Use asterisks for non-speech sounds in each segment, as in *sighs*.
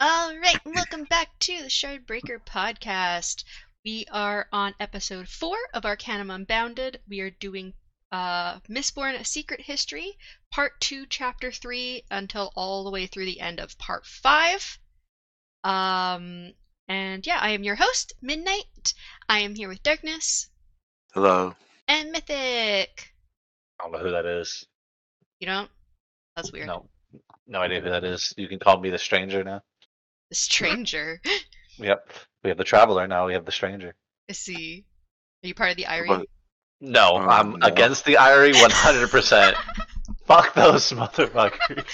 All right, welcome back to the Shardbreaker podcast. We are on episode four of Arcanum Unbounded. We are doing uh, Mistborn: A Secret History, part two, chapter three, until all the way through the end of part five. Um, and yeah, I am your host, Midnight. I am here with Darkness Hello. and Mythic. I don't know who that is. You don't? That's weird. No, no idea who that is. You can call me the stranger now. The stranger. *laughs* Yep. We have the traveler now. We have the stranger. I see. Are you part of the Ire? No, Oh, I'm no. against the Ire 100%. *laughs* Fuck those motherfuckers.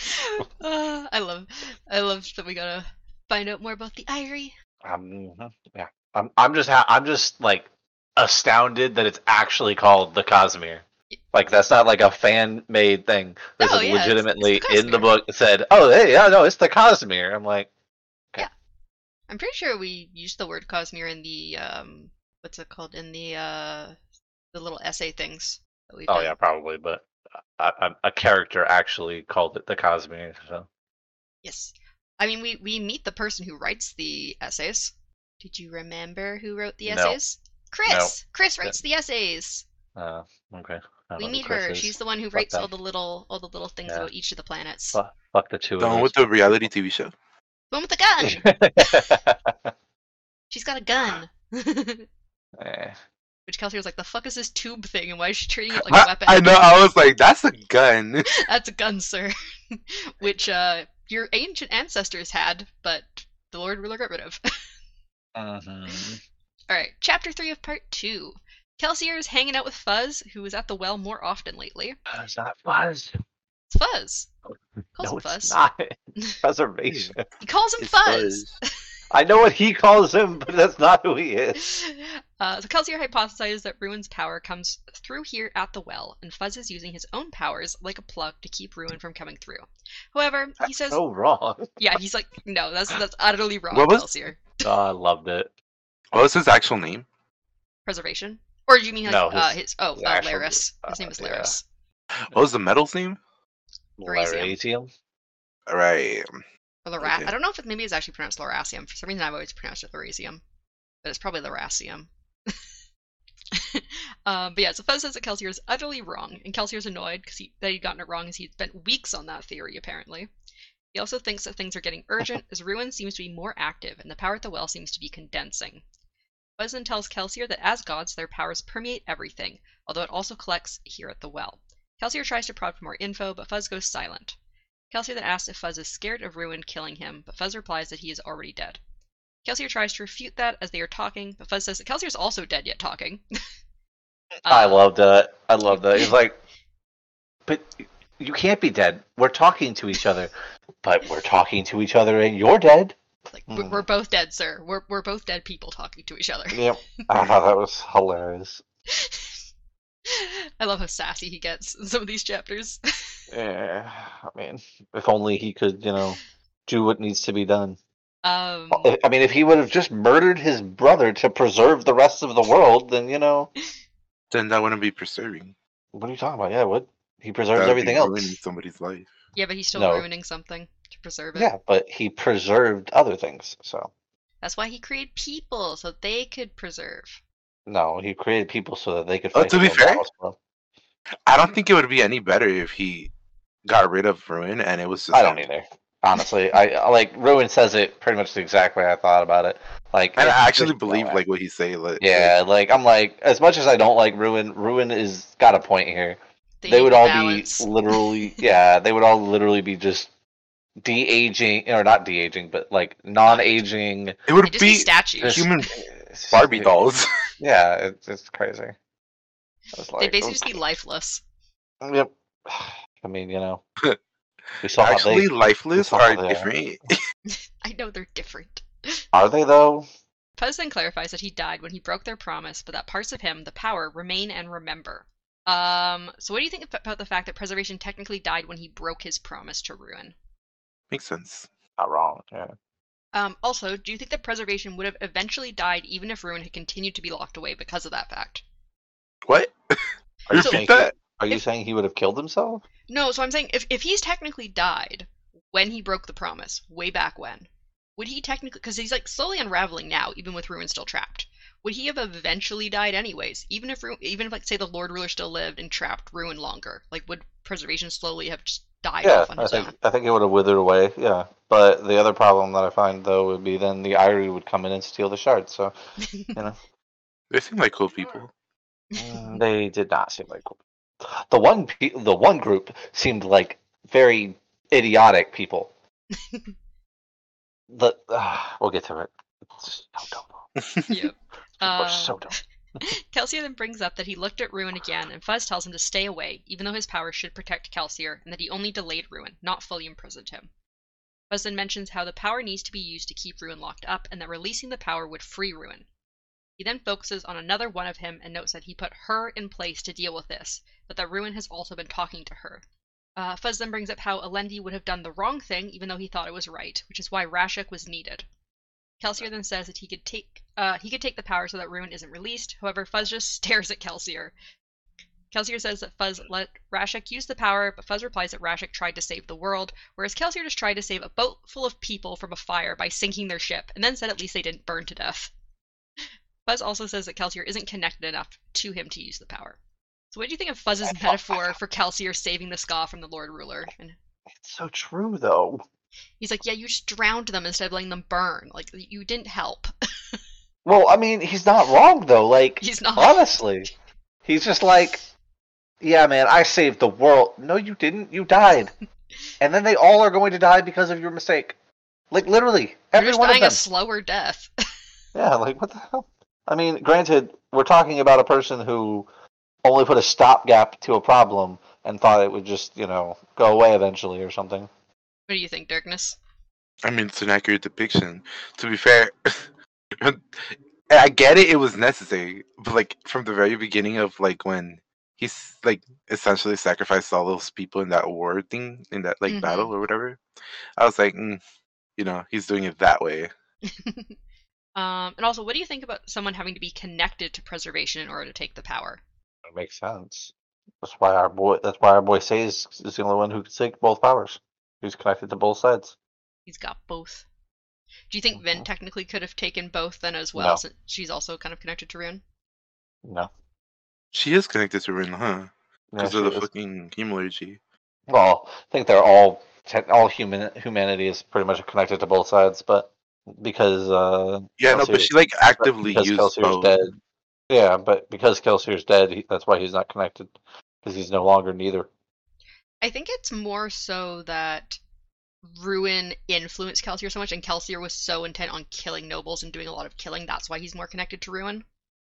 Uh, *laughs* I love, I love that we gotta find out more about the Ire. Um, yeah. I'm, I'm just, ha- I'm just like astounded that it's actually called the Cosmere. Like that's not like a fan-made thing. This No, is yeah, it's- it's the legitimately in the Cosmere. book. It said, "Oh, hey, yeah, no, it's the Cosmere." I'm like, I'm pretty sure we used the word Cosmere in the um, what's it called in the uh, the little essay things that we've "Oh done. yeah, probably," but a, a, a character actually called it the Cosmere. So. Yes. I mean, we we meet the person who writes the essays. Did you remember who wrote the essays? No. essays? Khriss. Khriss writes the essays. Uh, okay. We meet her. is. She's the one who Fuck writes them. all the little all the little things Yeah. about each of the planets. Fuck, fuck the two The one with the reality TV show. One with a gun. *laughs* She's got a gun. *laughs* Eh, Which Kelsier was like, "The fuck is this tube thing, and why is she treating it like a weapon?" I know. I was like, "That's a gun." *laughs* That's a gun, sir. Which uh, your ancient ancestors had, but the Lord Ruler got rid of. mhm. All right, chapter three of part two. Kelsier is hanging out with Fuzz, who is at the well more often lately. Uh, It's not Fuzz. It's Fuzz. Calls No, him it's Fuzz. not. *laughs* Preservation. He calls him It's Fuzz. I know what he calls him, but that's not who he is. *laughs* Uh, so Kelsier hypothesizes that Ruin's power comes through here at the well, and Fuzz is using his own powers like a plug to keep Ruin from coming through. However, he says, So wrong. "Yeah, he's like, no, that's *laughs* that's utterly wrong, What was- Kelsier. Oh, I loved it. What was his actual name? Preservation, or do you mean like No, uh, his- his? Oh, his uh, Leras. uh, His name is yeah. What was the metal's name? Elysium. Elysium. Right. Or Lara- Okay. I don't know if it maybe it's actually pronounced Lorasium. For some reason, I've always pronounced it Lorasium, but it's probably Lorasium. um, *laughs* but yeah, so Fuzz says that Kelsier is utterly wrong, and Kelsier's annoyed because he, that he'd gotten it wrong as he'd spent weeks on that theory, apparently. He also thinks that things are getting urgent *laughs* as Ruin seems to be more active and the power at the well seems to be condensing. Fuzz then tells Kelsier that as gods, their powers permeate everything, although it also collects here at the well. Kelsier tries to prod for more info, but Fuzz goes silent. Kelsier then asks if Fuzz is scared of Ruin killing him, but Fuzz replies that he is already dead. Kelsier tries to refute that as they are talking, but Fuzz says that Kelsier is also dead yet talking. *laughs* I Uh, loved that. I love that. He's like, but you can't be dead. We're talking to each other. But we're talking to each other, and you're dead. Like we're, we're both dead, sir. We're we're both dead people talking to each other. Yep. I thought *laughs* *laughs* that was hilarious. *laughs* I love how sassy he gets in some of these chapters. *laughs* Yeah. I mean, if only he could, you know, do what needs to be done. um, I mean, if he would have just murdered his brother to preserve the rest of the world, then you know, Then that wouldn't be preserving. what are you talking about? Yeah, what he preserves That would be everything else. ruining somebody's life. yeah, but he's still No. ruining something to preserve it. Yeah, but he preserved other things. So That's why he created people so they could preserve. No, he created people so that they could Oh, to be fair- battles. I don't think it would be any better if he got rid of Ruin and it was just I don't him. either. Honestly, I I- like Ruin says it pretty much the exact way I thought about it. Like, And I actually believe like what he say. Like, Yeah, like I'm like, as much as I don't like Ruin, Ruin is got a point here. They, They, would to all balance. be *laughs* literally, yeah, they would all literally be just de aging or not de aging, but like non aging. it would be be statues. human Barbie dolls. *laughs* Yeah, it's it's crazy. I was They'd basically just be lifeless. Yep. *sighs* I mean, you know, *laughs* we saw Actually, they lifeless saw are are. different. *laughs* I know they're different. are they though. Fuzz then clarifies that he died when he broke their promise, but that parts of him, the power, remain and remember. Um, so what do you think about the fact that Preservation technically died when he broke his promise to Ruin? Makes sense. Not wrong. Yeah. Um, also, do you think that Preservation would have eventually died even if Ruin had continued to be locked away because of that fact? What? *laughs* Are you So- saying? That? Are you if- saying he would have killed himself? No, so I'm saying if, if he's technically died when he broke the promise, way back when, would he technically, because he's like slowly unraveling now, even with Ruin still trapped, would he have eventually died anyways? Even if, Ru- even if like say the Lord Ruler still lived and trapped Ruin longer, like would preservation slowly have just died Yeah, off on I think own? I think it would have withered away. Yeah, but the other problem that I find though would be then the Ire would come in and steal the shards. So you know, *laughs* They seem like cool people. mm, *laughs* they did not seem like cool. the one. Pe- the one group seemed like very idiotic people. *laughs* the uh, we'll get to it. It's so dumb. yep. People Uh, are so dumb. *laughs* Kelsier then brings up that he looked at Ruin again, and Fuzz tells him to stay away, even though his power should protect Kelsier, and that he only delayed Ruin, not fully imprisoned him. Fuzz then mentions how the power needs to be used to keep Ruin locked up, and that releasing the power would free Ruin. He then focuses on another one of him and notes that he put her in place to deal with this, but that Ruin has also been talking to her. Uh, Fuzz then brings up how Alendi would have done the wrong thing, even though he thought it was right, which is why Rashek was needed. Kelsier then says that he could take uh, he could take the power so that Ruin isn't released. However, Fuzz just *laughs* stares at Kelsier. Kelsier says that Fuzz let Rashek use the power, but Fuzz replies that Rashek tried to save the world, whereas Kelsier just tried to save a boat full of people from a fire by sinking their ship, and then said at least they didn't burn to death. *laughs* Fuzz also says that Kelsier isn't connected enough to him to use the power. So, what do you think of Fuzz's metaphor for Kelsier saving the Skaa from the Lord Ruler? And It's so true though. He's like, "Yeah, you just drowned them instead of letting them burn. Like you didn't help." *laughs* Well, I mean, he's not wrong though. Like He's not. honestly, he's just like, yeah, man, I saved the world. No, you didn't. You died, *laughs* and then they all are going to die because of your mistake. Like literally, You're every just one of dying them. a slower death. *laughs* Yeah, like what the hell? I mean, granted, we're talking about a person who only put a stopgap to a problem and thought it would just, you know, go away eventually or something. What do you think, Darkness? I mean, it's an accurate depiction. To be fair, *laughs* I get it; it was necessary, but like from the very beginning of like when he's like essentially sacrificed all those people in that war thing in that like Mhm. battle or whatever, I was like, mm, you know, he's doing it that way. *laughs* Um, and also, what do you think about someone having to be connected to preservation in order to take the power? It makes sense. That's why our boy. That's why our boy Sazed is the only one who can take both powers. He's connected to both sides. He's got both. Do you think Vin Mhm. technically could have taken both then as well, No. since she's also kind of connected to Ruin? No. She is connected to Ruin, huh? Yeah, Because of the is. fucking hemalurgy. Well, I think they're all te- all human humanity is pretty much connected to both sides, but because uh Yeah, no, but Kelsey- she like actively because used Kelsier's both. dead. Yeah, but because Kelsier's dead, he, that's why he's not connected because he's no longer neither. I think it's more so that Ruin influenced Kelsier so much, and Kelsier was so intent on killing nobles and doing a lot of killing. That's why he's more connected to Ruin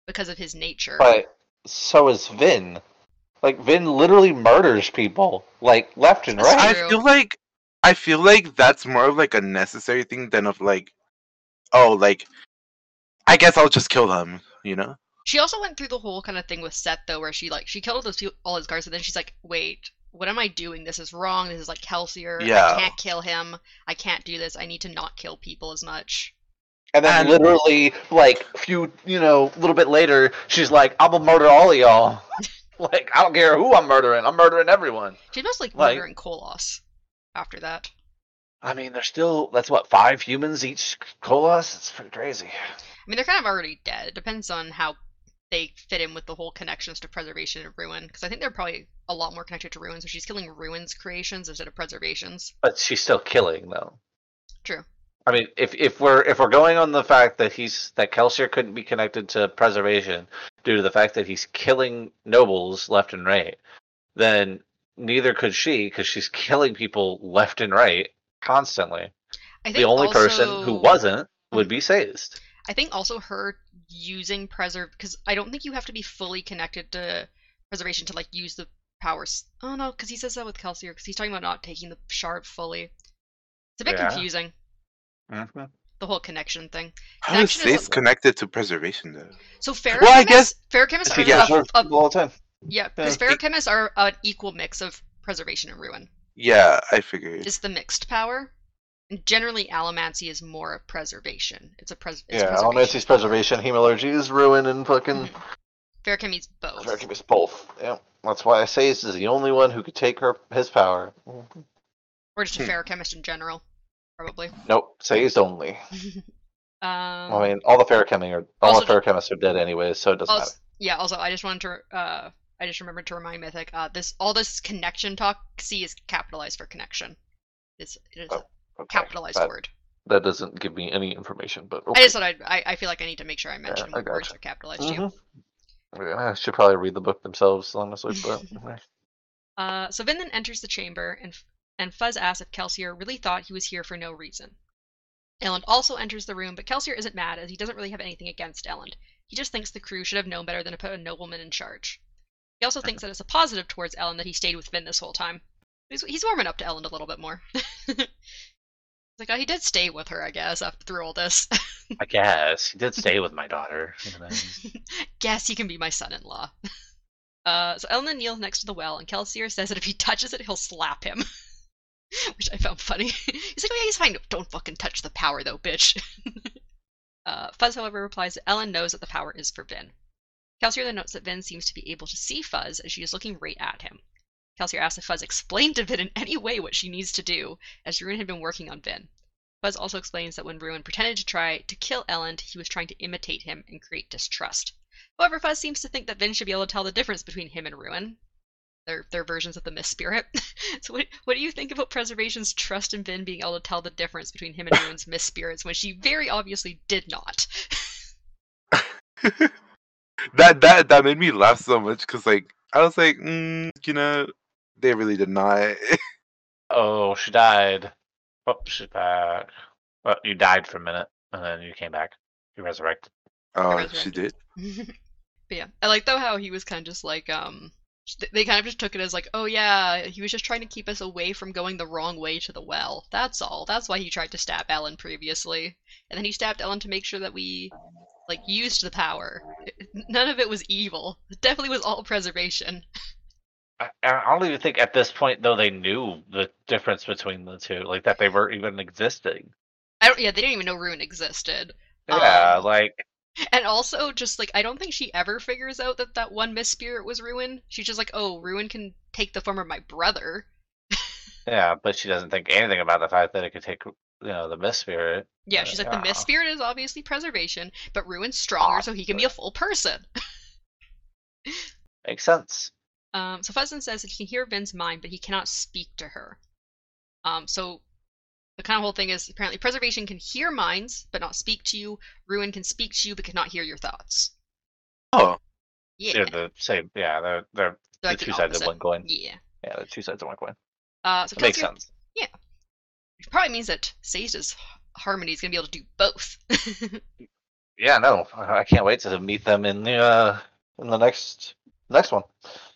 because of his nature. But so is Vin. Like Vin literally murders people like left and That's right. I feel like I feel like that's more of like a necessary thing than of like, oh, like I guess I'll just kill them, you know? She also went through the whole kind of thing with Cett though, where she like she killed all those people, all his guards, and then she's like, "Wait, what am I doing? This is wrong. This is like Kelsier. Yeah. I can't kill him. I can't do this. I need to not kill people as much." And then And- literally, like a few, you know, a little bit later, she's like, "I'm gonna murder all of y'all." *laughs* like I don't care who I'm murdering. I'm murdering everyone. She's mostly like Like- murdering koloss after that. I mean, there's still that's what five humans each koloss. It's pretty crazy. I mean, they're kind of already dead. It depends on how they fit in with the whole connections to preservation and ruin. Because I think they're probably a lot more connected to ruins. so she's killing ruins creations instead of preservations. But she's still killing though. True. I mean, if if we're if we're going on the fact that he's that Kelsier couldn't be connected to preservation due to the fact that he's killing nobles left and right, then neither could she because she's *laughs* killing people left and right constantly. I think The only person who wasn't would mm-hmm. be Sazed. I think also her using preserve because I don't think you have to be fully connected to preservation to like use the powers. Oh no, because he says that with Kelsier because he's talking about not taking the shard fully. It's a bit Yeah. confusing the whole connection thing. How is Connection is Faith connected to preservation though? So feruchemists, Well, I guess- feruchemists are Yeah. a- a- all the time. yeah, because Yeah. feruchemists are an equal mix of preservation and ruin. Yeah, I figured. It's the mixed power. And generally, allomancy is more of preservation. It's a pres. It's Yeah, preservation. Allomancy's preservation, hemalurgy is ruin, and fucking Feruchemy's both. Feruchemy's both. Yeah, that's why Sazed is the only one who could take her his power. Or just a Hmm. feruchemist in general. probably. Nope, Sazed only. *laughs* um, I mean, all the Ferrochemi are all Also- the Feruchemists are dead anyway, so it doesn't also, matter. yeah. Also, I just wanted to. Uh, I just remembered to remind Mythic. Uh, this all this connection talk. C is capitalized for connection. It's it is Oh, a Okay, capitalized that, word. that doesn't give me any information, but I just thought I'd, I I feel like I need to make sure I mention I when words gotcha. are capitalized. Mhm. Yeah, I should probably read the book themselves, honestly. But *laughs* okay. Uh, so Vin then enters the chamber, and and Fuzz asks if Kelsier really thought he was here for no reason. Elend also enters the room, but Kelsier isn't mad as he doesn't really have anything against Elend. He just thinks the crew should have known better than to put a nobleman in charge. He also thinks that it's a positive towards Elend that he stayed with Vin this whole time. He's, he's warming up to Elend a little bit more. *laughs* He's like, oh, he did stay with her, I guess, after through all this. *laughs* I guess he did stay with my daughter. *laughs* you know. Guess he can be my son-in-law. *laughs* Uh, so Elend kneels next to the well, and Kelsier says that if he touches it, he'll slap him. Which I found funny. He's like, oh yeah, he's fine. Don't fucking touch the power, though, bitch. uh, Fuzz, however, replies that Elend knows that the power is for Vin. Kelsier then notes that Vin seems to be able to see Fuzz as she is looking right at him. Kelsier asks if Fuzz explained to Vin in any way what she needs to do, as Ruin had been working on Vin. Fuzz also explains that when Ruin pretended to try to kill Elend, he was trying to imitate him and create distrust. However, Fuzz seems to think that Vin should be able to tell the difference between him and Ruin. Their, their versions of the Mist Spirit. *laughs* so, what, what do you think about Preservation's trust in Vin being able to tell the difference between him and *laughs* Ruin's Mist Spirits when she very obviously did not? *laughs* that that that made me laugh so much because like I was like, mm, you know, they really deny not. *laughs* oh, she died. Oh, she's back. Well, you died for a minute, and then you came back. You resurrected. Oh, resurrected. she did. *laughs* but yeah, I like though how he was kind of just like um they kind of just took it as like oh yeah he was just trying to keep us away from going the wrong way to the well that's all that's why he tried to stab Elend previously and then he stabbed Elend to make sure that we like used the power none of it was evil it definitely was all preservation *laughs* I, I don't even think at this point though they knew the difference between the two, like that they weren't even existing. I don't yeah they didn't even know Ruin existed Yeah, Um, like And also, just like I don't think she ever figures out that that one Mist Spirit was Ruin. She's just like, oh, Ruin can take the form of my brother. *laughs* yeah, but she doesn't think anything about the fact that it could take you know the Mist Spirit. Yeah, she's like, the Mist. Spirit is obviously preservation, but Ruin's stronger, so he can be a full person. *laughs* Makes sense. Um, so Fuzzin says that he can hear Vin's mind, but he cannot speak to her. Um, so the kind of whole thing is apparently preservation can hear minds, but not speak to you. Ruin can speak to you, but cannot hear your thoughts. Oh, Yeah, They're the same. Yeah, they're they're they're the two sides of one coin. Yeah. Yeah, the two sides of one coin. Uh, so makes sense. Which probably means that Seista's harmony is going to be able to do both. *laughs* Yeah, no, I I can't wait to meet them in the uh, in the next next one.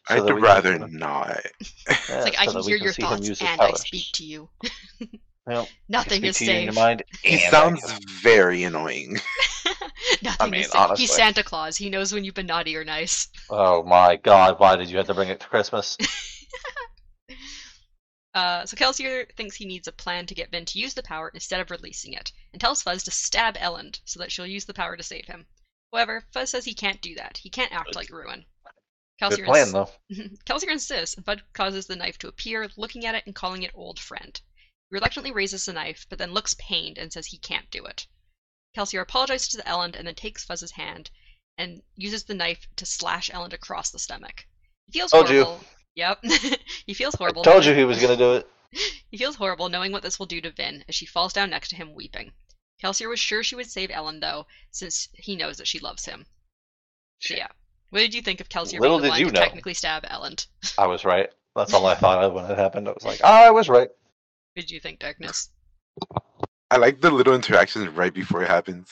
So I'd that can- rather not. *laughs* yeah, it's like I can that we hear your thoughts use his and I powers. speak to you. *laughs* Well, Nothing is to in safe. mind. *laughs* He sounds very annoying. Nothing mean, is safe. honestly. He's Santa Claus. He knows when you've been naughty or nice. Oh my God! Why did you have to bring it to Christmas? Uh, so Kelsier thinks he needs a plan to get Vin to use the power instead of releasing it, and tells Fuzz to stab Elend so that she'll use the power to save him. However, Fuzz says he can't do that. He can't act like Ruin. Good Kelsier, plan though. *laughs* Insists, and Bud causes the knife to appear, looking at it and calling it old friend. He reluctantly raises the knife, but then looks pained and says he can't do it. Kelsier apologizes to Elend and then takes Fuzz's hand and uses the knife to slash Elend across the stomach. He feels Told you. horrible. Yep. *laughs* he feels I horrible. told you he was gonna do it. *laughs* he feels horrible knowing what this will do to Vin as she falls down next to him weeping. Kelsier was sure she would save Elend though, since he knows that she loves him. Yeah. What did you think of Kelsey? Little being the did one you to know. technically stab Elend? I was right. That's all I *laughs* thought of when it happened. I was like, ah, I was right. What did you think, Darkness? I like the little interactions right before it happens.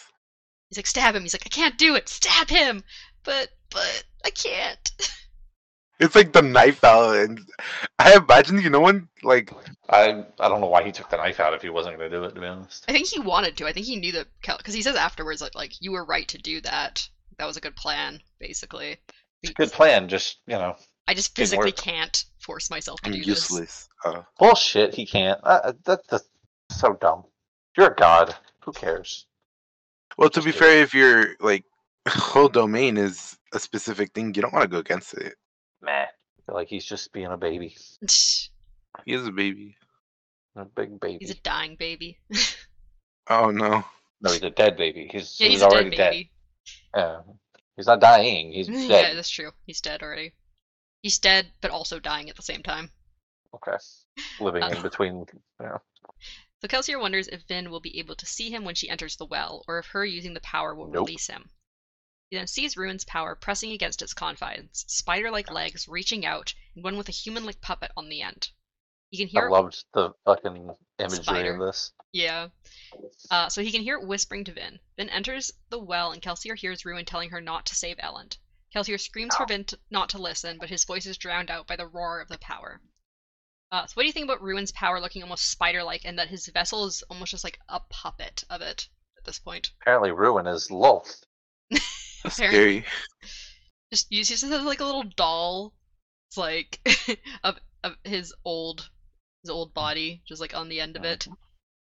He's like, stab him. He's like, I can't do it. Stab him. But, but, I can't. *laughs* It's like the knife out, and I imagine you know when like I I don't know why he took the knife out if he wasn't gonna do it. To be honest. I think he wanted to. I think he knew that, because he says afterwards, like, like, you were right to do that. That was a good plan, basically. It's a good plan. Just you know, I just physically can't force myself to I'm do this. useless. Uh, bullshit. He can't. Uh, that, that's so dumb. You're a god. Who cares? well, to be fair, if your like *laughs* whole domain is a specific thing, you don't want to go against it. Meh. I feel like he's just being a baby. *laughs* He is a baby. A big baby. He's a dying baby. *laughs* Oh no. No, he's a dead baby. He's, yeah, he's, he's a already dead dead. Yeah. He's not dying. He's dead. yeah, that's true. He's dead already. He's dead, but also dying at the same time. Okay. *laughs* Living Uh, in between. Yeah. So Kelsier wonders if Vin will be able to see him when she enters the well, or if her using the power will Nope. release him. He then sees Ruin's power pressing against its confines, spider like legs reaching out, and one with a human like puppet on the end. He can I loved the fucking imagery Spider. of this. Yeah. Uh, so he can hear it whispering to Vin. Vin enters the well, and Kelsier hears Ruin telling her not to save Elend. Kelsier screams for Vin to, not to listen, but his voice is drowned out by the roar of the power. Uh, so what do you think about Ruin's power looking almost spider-like, and that his vessel is almost just like a puppet of it at this point? Apparently, Ruin is Lolth. *laughs* That's scary. Just uses just as like a little doll. It's like *laughs* of of his old his old body, just like on the end of it.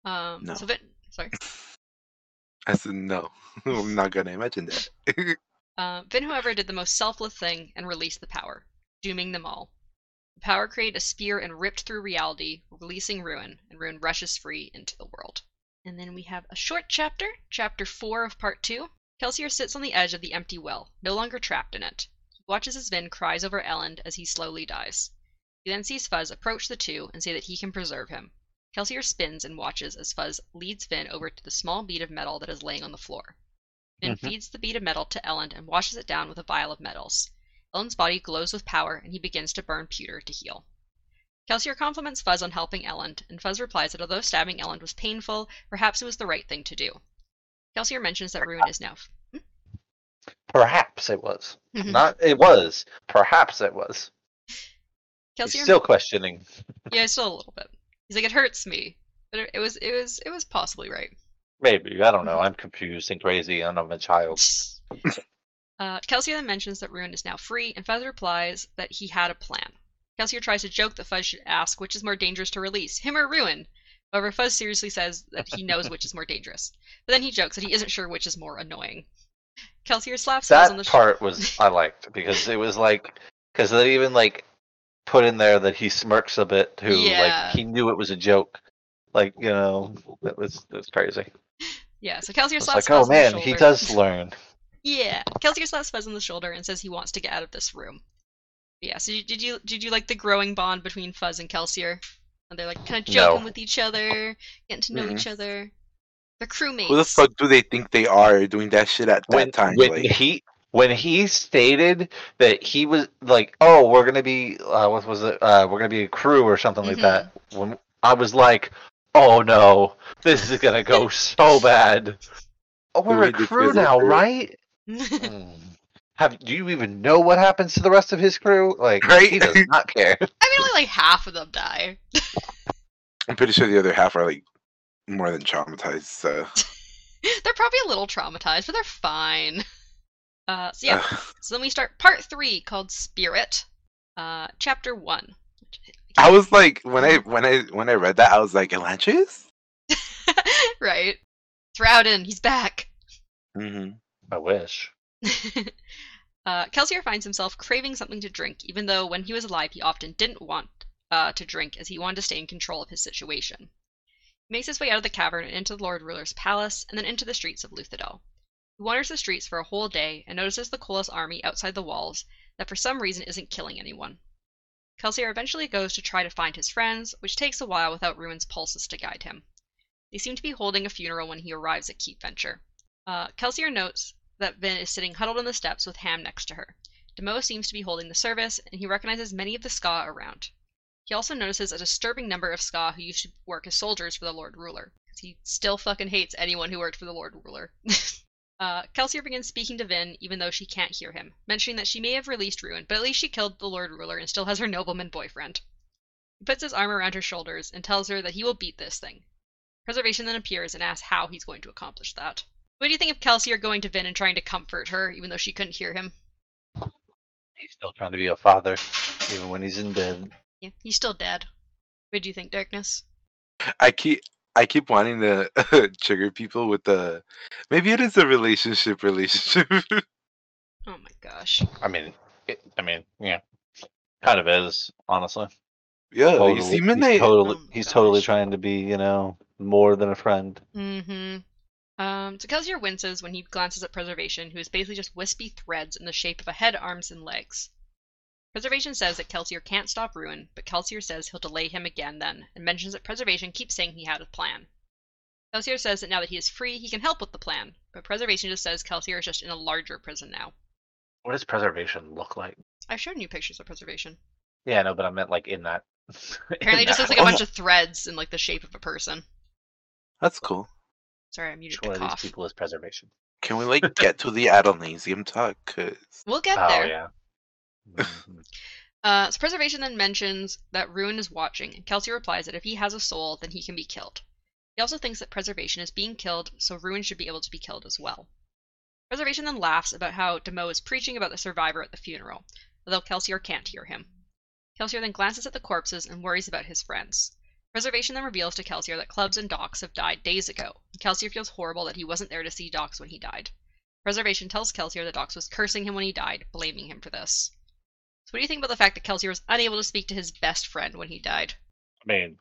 Um, No. So Vin, sorry. *laughs* I said no. *laughs* I'm not gonna imagine that. *laughs* Uh, Vin, however, did the most selfless thing and released the power, dooming them all. The power created a spear and ripped through reality, releasing Ruin, and Ruin rushes free into the world. And then we have a short chapter, chapter 4 of part 2. Kelsier sits on the edge of the empty well, no longer trapped in it. He watches as Vin cries over Elend as he slowly dies. He then sees Fuzz approach the two and say that he can preserve him. Kelsier spins and watches as Fuzz leads Vin over to the small bead of metal that is laying on the floor. Vin Mhm. feeds the bead of metal to Elend and washes it down with a vial of metals. Elend's body glows with power and he begins to burn pewter to heal. Kelsier compliments Fuzz on helping Elend, and Fuzz replies that although stabbing Elend was painful, perhaps it was the right thing to do. Kelsier mentions that Ruin is now. Perhaps it was. Mhm. Not it was. Perhaps it was. He's Kelsier, still questioning. yeah, still a little bit. He's like, it hurts me, but it, was, it was, it was possibly right. Maybe. I don't know. I'm confused and crazy and I'm a child. *laughs* Uh, Kelsier then mentions that Ruin is now free, and Fuzz replies that he had a plan. Kelsier tries to joke that Fuzz should ask which is more dangerous to release, him or Ruin. However, Fuzz seriously says that he knows which is more dangerous. But then he jokes that he isn't sure which is more annoying. Kelsier slaps Fuzz on the That part was *laughs* I liked because it was like because they even like put in there that he smirks a bit too. Yeah. Like he knew it was a joke. Like you know, that was that was crazy. Yeah, so Kelsier slaps like, oh Fuzz on the man, shoulder. he does learn. Yeah, Kelsier slaps Fuzz on the shoulder and says he wants to get out of this room. Yeah, so did you did you like the growing bond between Fuzz and Kelsier? And they're like kind of joking No. with each other, getting to know each Mhm. other. They're crewmates. Who the fuck do they think they are doing that shit at that when time? when like, he when he stated that he was like, oh, we're gonna be uh, what was it? Uh, we're gonna be a crew or something like Mhm. that. When I was like, oh no, this is gonna go *laughs* so bad. Oh, we're a crew now, crew. right? *laughs* Hmm. Have do you even know what happens to the rest of his crew? Like Right? he does not care. *laughs* I mean, only like half of them die. I'm pretty sure the other half are like more than traumatized. So they're probably a little traumatized, but they're fine. Uh, so yeah, so then we start part three called Spirit, uh, chapter one. I was like when I when I when I read that I was like Elantris. *laughs* right, Raoden, he's back. Mm-hmm. I wish. *laughs* uh, Kelsier finds himself craving something to drink, even though when he was alive he often didn't want uh, to drink as he wanted to stay in control of his situation. He makes his way out of the cavern and into the Lord Ruler's palace, and then into the streets of Luthadel. He wanders the streets for a whole day and notices the Koloss army outside the walls that for some reason isn't killing anyone. Kelsier eventually goes to try to find his friends, which takes a while without Ruin's pulses to guide him. They seem to be holding a funeral when he arrives at Keep Venture. Uh, Kelsier notes that Vin is sitting huddled on the steps with Ham next to her. Demoux seems to be holding the service, and he recognizes many of the Skaa around. He also notices a disturbing number of Skaa who used to work as soldiers for the Lord Ruler, he still fucking hates anyone who worked for the Lord Ruler. *laughs* uh, Kelsier begins speaking to Vin, even though she can't hear him, mentioning that she may have released Ruin, but at least she killed the Lord Ruler and still has her nobleman boyfriend. He puts his arm around her shoulders and tells her that he will beat this thing. Preservation then appears and asks how he's going to accomplish that. What do you think of Kelsier going to Vin and trying to comfort her, even though she couldn't hear him? He's still trying to be a father, even when he's in bed. Yeah, he's still dead. What do you think, Darkness? I keep I keep wanting to *laughs* trigger people with the maybe it is a relationship relationship. *laughs* Oh my gosh. I mean, it, I mean, yeah, kind of is honestly. Yeah, Totally, you see he's Midnight. totally, Oh my he's totally trying to be, you know, more than a friend. Mm-hmm. Um, so Kelsier winces when he glances at Preservation, who is basically just wispy threads in the shape of a head, arms, and legs. Preservation says that Kelsier can't stop Ruin, but Kelsier says he'll delay him again then, and mentions that Preservation keeps saying he had a plan. Kelsier says that now that he is free, he can help with the plan, but Preservation just says Kelsier is just in a larger prison now. What does preservation look like? I've shown you pictures of Preservation. Yeah, no, but I meant like in that. *laughs* Apparently, it just looks like a bunch of threads in like the shape of a person. That's cool. Sorry, I muted Which one the of these people is preservation? Can we like *laughs* get to the Adonalsium talk? Cause We'll get oh there. yeah. Mhm. Uh, so Preservation then mentions that Ruin is watching, and Kelsier replies that if he has a soul, then he can be killed. He also thinks that Preservation is being killed, so Ruin should be able to be killed as well. Preservation then laughs about how Demoux is preaching about the survivor at the funeral, although Kelsier can't hear him. Kelsier then glances at the corpses and worries about his friends. Preservation then reveals to Kelsier that Clubs and Dox have died days ago, Kelsier feels horrible that he wasn't there to see Dox when he died. Preservation tells Kelsier that Dox was cursing him when he died, blaming him for this. So what do you think about the fact that Kelsier was unable to speak to his best friend when he died? I mean,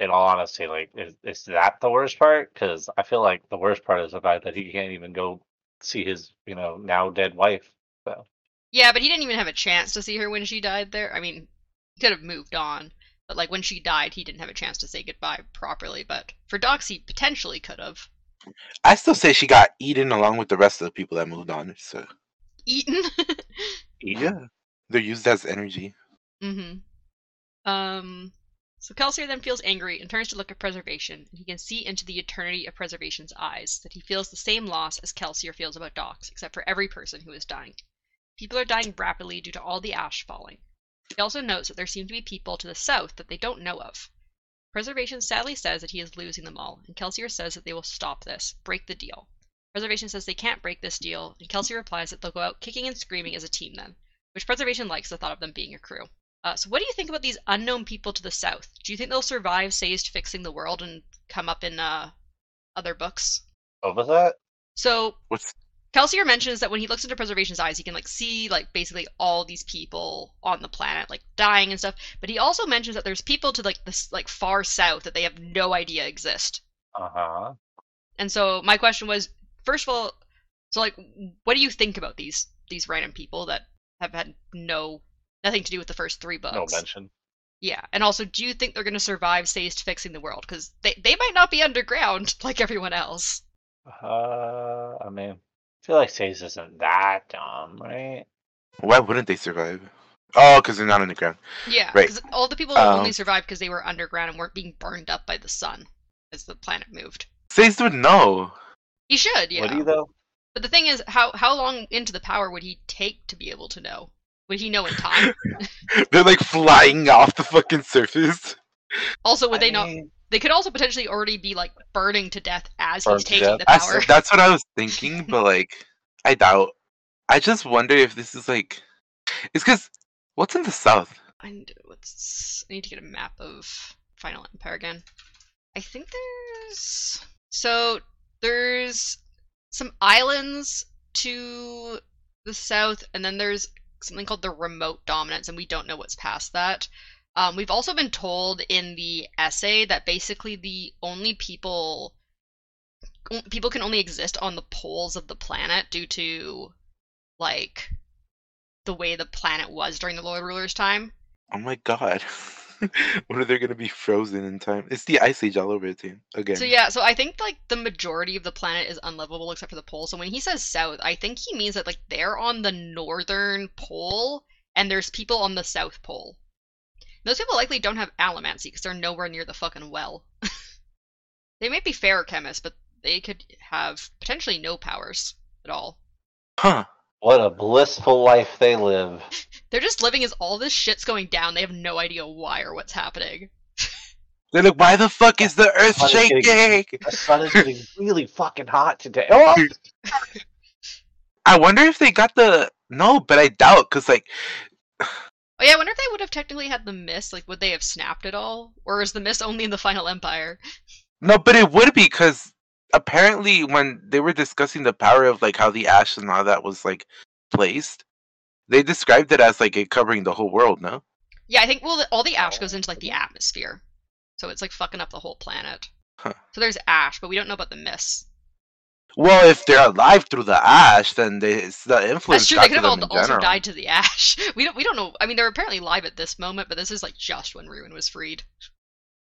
in all honesty, like, is, is that the worst part? Because I feel like the worst part is the fact that he can't even go see his, you know, now dead wife. So Yeah, but he didn't even have a chance to see her when she died there. I mean, he could have moved on, but like when she died, he didn't have a chance to say goodbye properly. But for Dox, he potentially could have. I still say she got eaten along with the rest of the people that moved on. So Eaten. *laughs* yeah, they're used as energy. mm-hmm. Um. So Kelsier then feels angry and turns to look at Preservation, and he can see into the eternity of Preservation's eyes that he feels the same loss as Kelsier feels about Dox, except for every person who is dying. People are dying rapidly due to all the ash falling. He also notes that there seem to be people to the south that they don't know of. Preservation sadly says that he is losing them all, and Kelsier says that they will stop this, break the deal. Preservation says they can't break this deal, and Kelsier replies that they'll go out kicking and screaming as a team then, which Preservation likes the thought of them being a crew. Uh, so, what do you think about these unknown people to the south? Do you think they'll survive Sazed fixing the world and come up in uh, other books? Over that? So, What's Kelsier mentions that when he looks into Preservation's eyes, he can like see like basically all these people on the planet like dying and stuff. But he also mentions that there's people to like this like far south that they have no idea exist. Uh huh. And so my question was, first of all, so like, what do you think about these these random people that have had no nothing to do with the first three books? No mention. Yeah, and also, do you think they're going to survive Sazed fixing the world? Because they they might not be underground *laughs* like everyone else. Uh, I mean, I feel like Sazed isn't that dumb, right? why wouldn't they survive? Oh, because they're not underground. the ground. Yeah, Right. because all the people Um, only survive because they were underground and weren't being burned up by the sun as the planet moved. Sazed would know. He should, yeah. Would he though? But the thing is, how how long into the power would he take to be able to know? Would he know in time? *laughs* *laughs* They're like flying off the fucking surface. also, would I they not? mean, They could also potentially already be like burning to death as Burned he's taking death. the That's, power. that's what I was *laughs* thinking, but like, I doubt. I just wonder if this is like, it's because what's in the south? And what's I need to get a map of Final Empire again. I think there's so there's some islands to the south, and then there's something called the remote dominance, and we don't know what's past that. Um, we've also been told in the essay that basically the only people people can only exist on the poles of the planet due to like the way the planet was during the Lord Ruler's time. Oh my god. *laughs* *laughs* what are they gonna be frozen in time? It's the ice age all over again. Again. So yeah, so I think like the majority of the planet is unlivable except for the pole. So when he says south, I think he means that like they're on the northern pole and there's people on the south pole. Those people likely don't have allomancy because they're nowhere near the fucking well. *laughs* they might be feruchemists, but they could have potentially no powers at all. Huh. What a blissful life they live. *laughs* They're just living as all this shit's going down. They have no idea why or what's happening. *laughs* They're like, why the fuck is the earth Sun is getting- shaking? The sun is getting *laughs* really fucking hot today. Oh! I wonder if they got the no, but I doubt because like *sighs* Oh yeah, I wonder if they would have technically had the mist. Like, would they have snapped it all, or is the mist only in the Final Empire? no, but it would be because apparently when they were discussing the power of like how the ash and all that was like placed, they described it as like it covering the whole world. No, Yeah, I think well, all the ash goes into like the oh. atmosphere, so it's like fucking up the whole planet. Huh. So there's ash, but we don't know about the mists. Well, if they're alive through the ash, then they, it's the influence. That's true. got They could have all, also general. died to the *laughs* ash. We don't. We don't know. I mean, they're apparently live at this moment, but this is like just when Ruin was freed.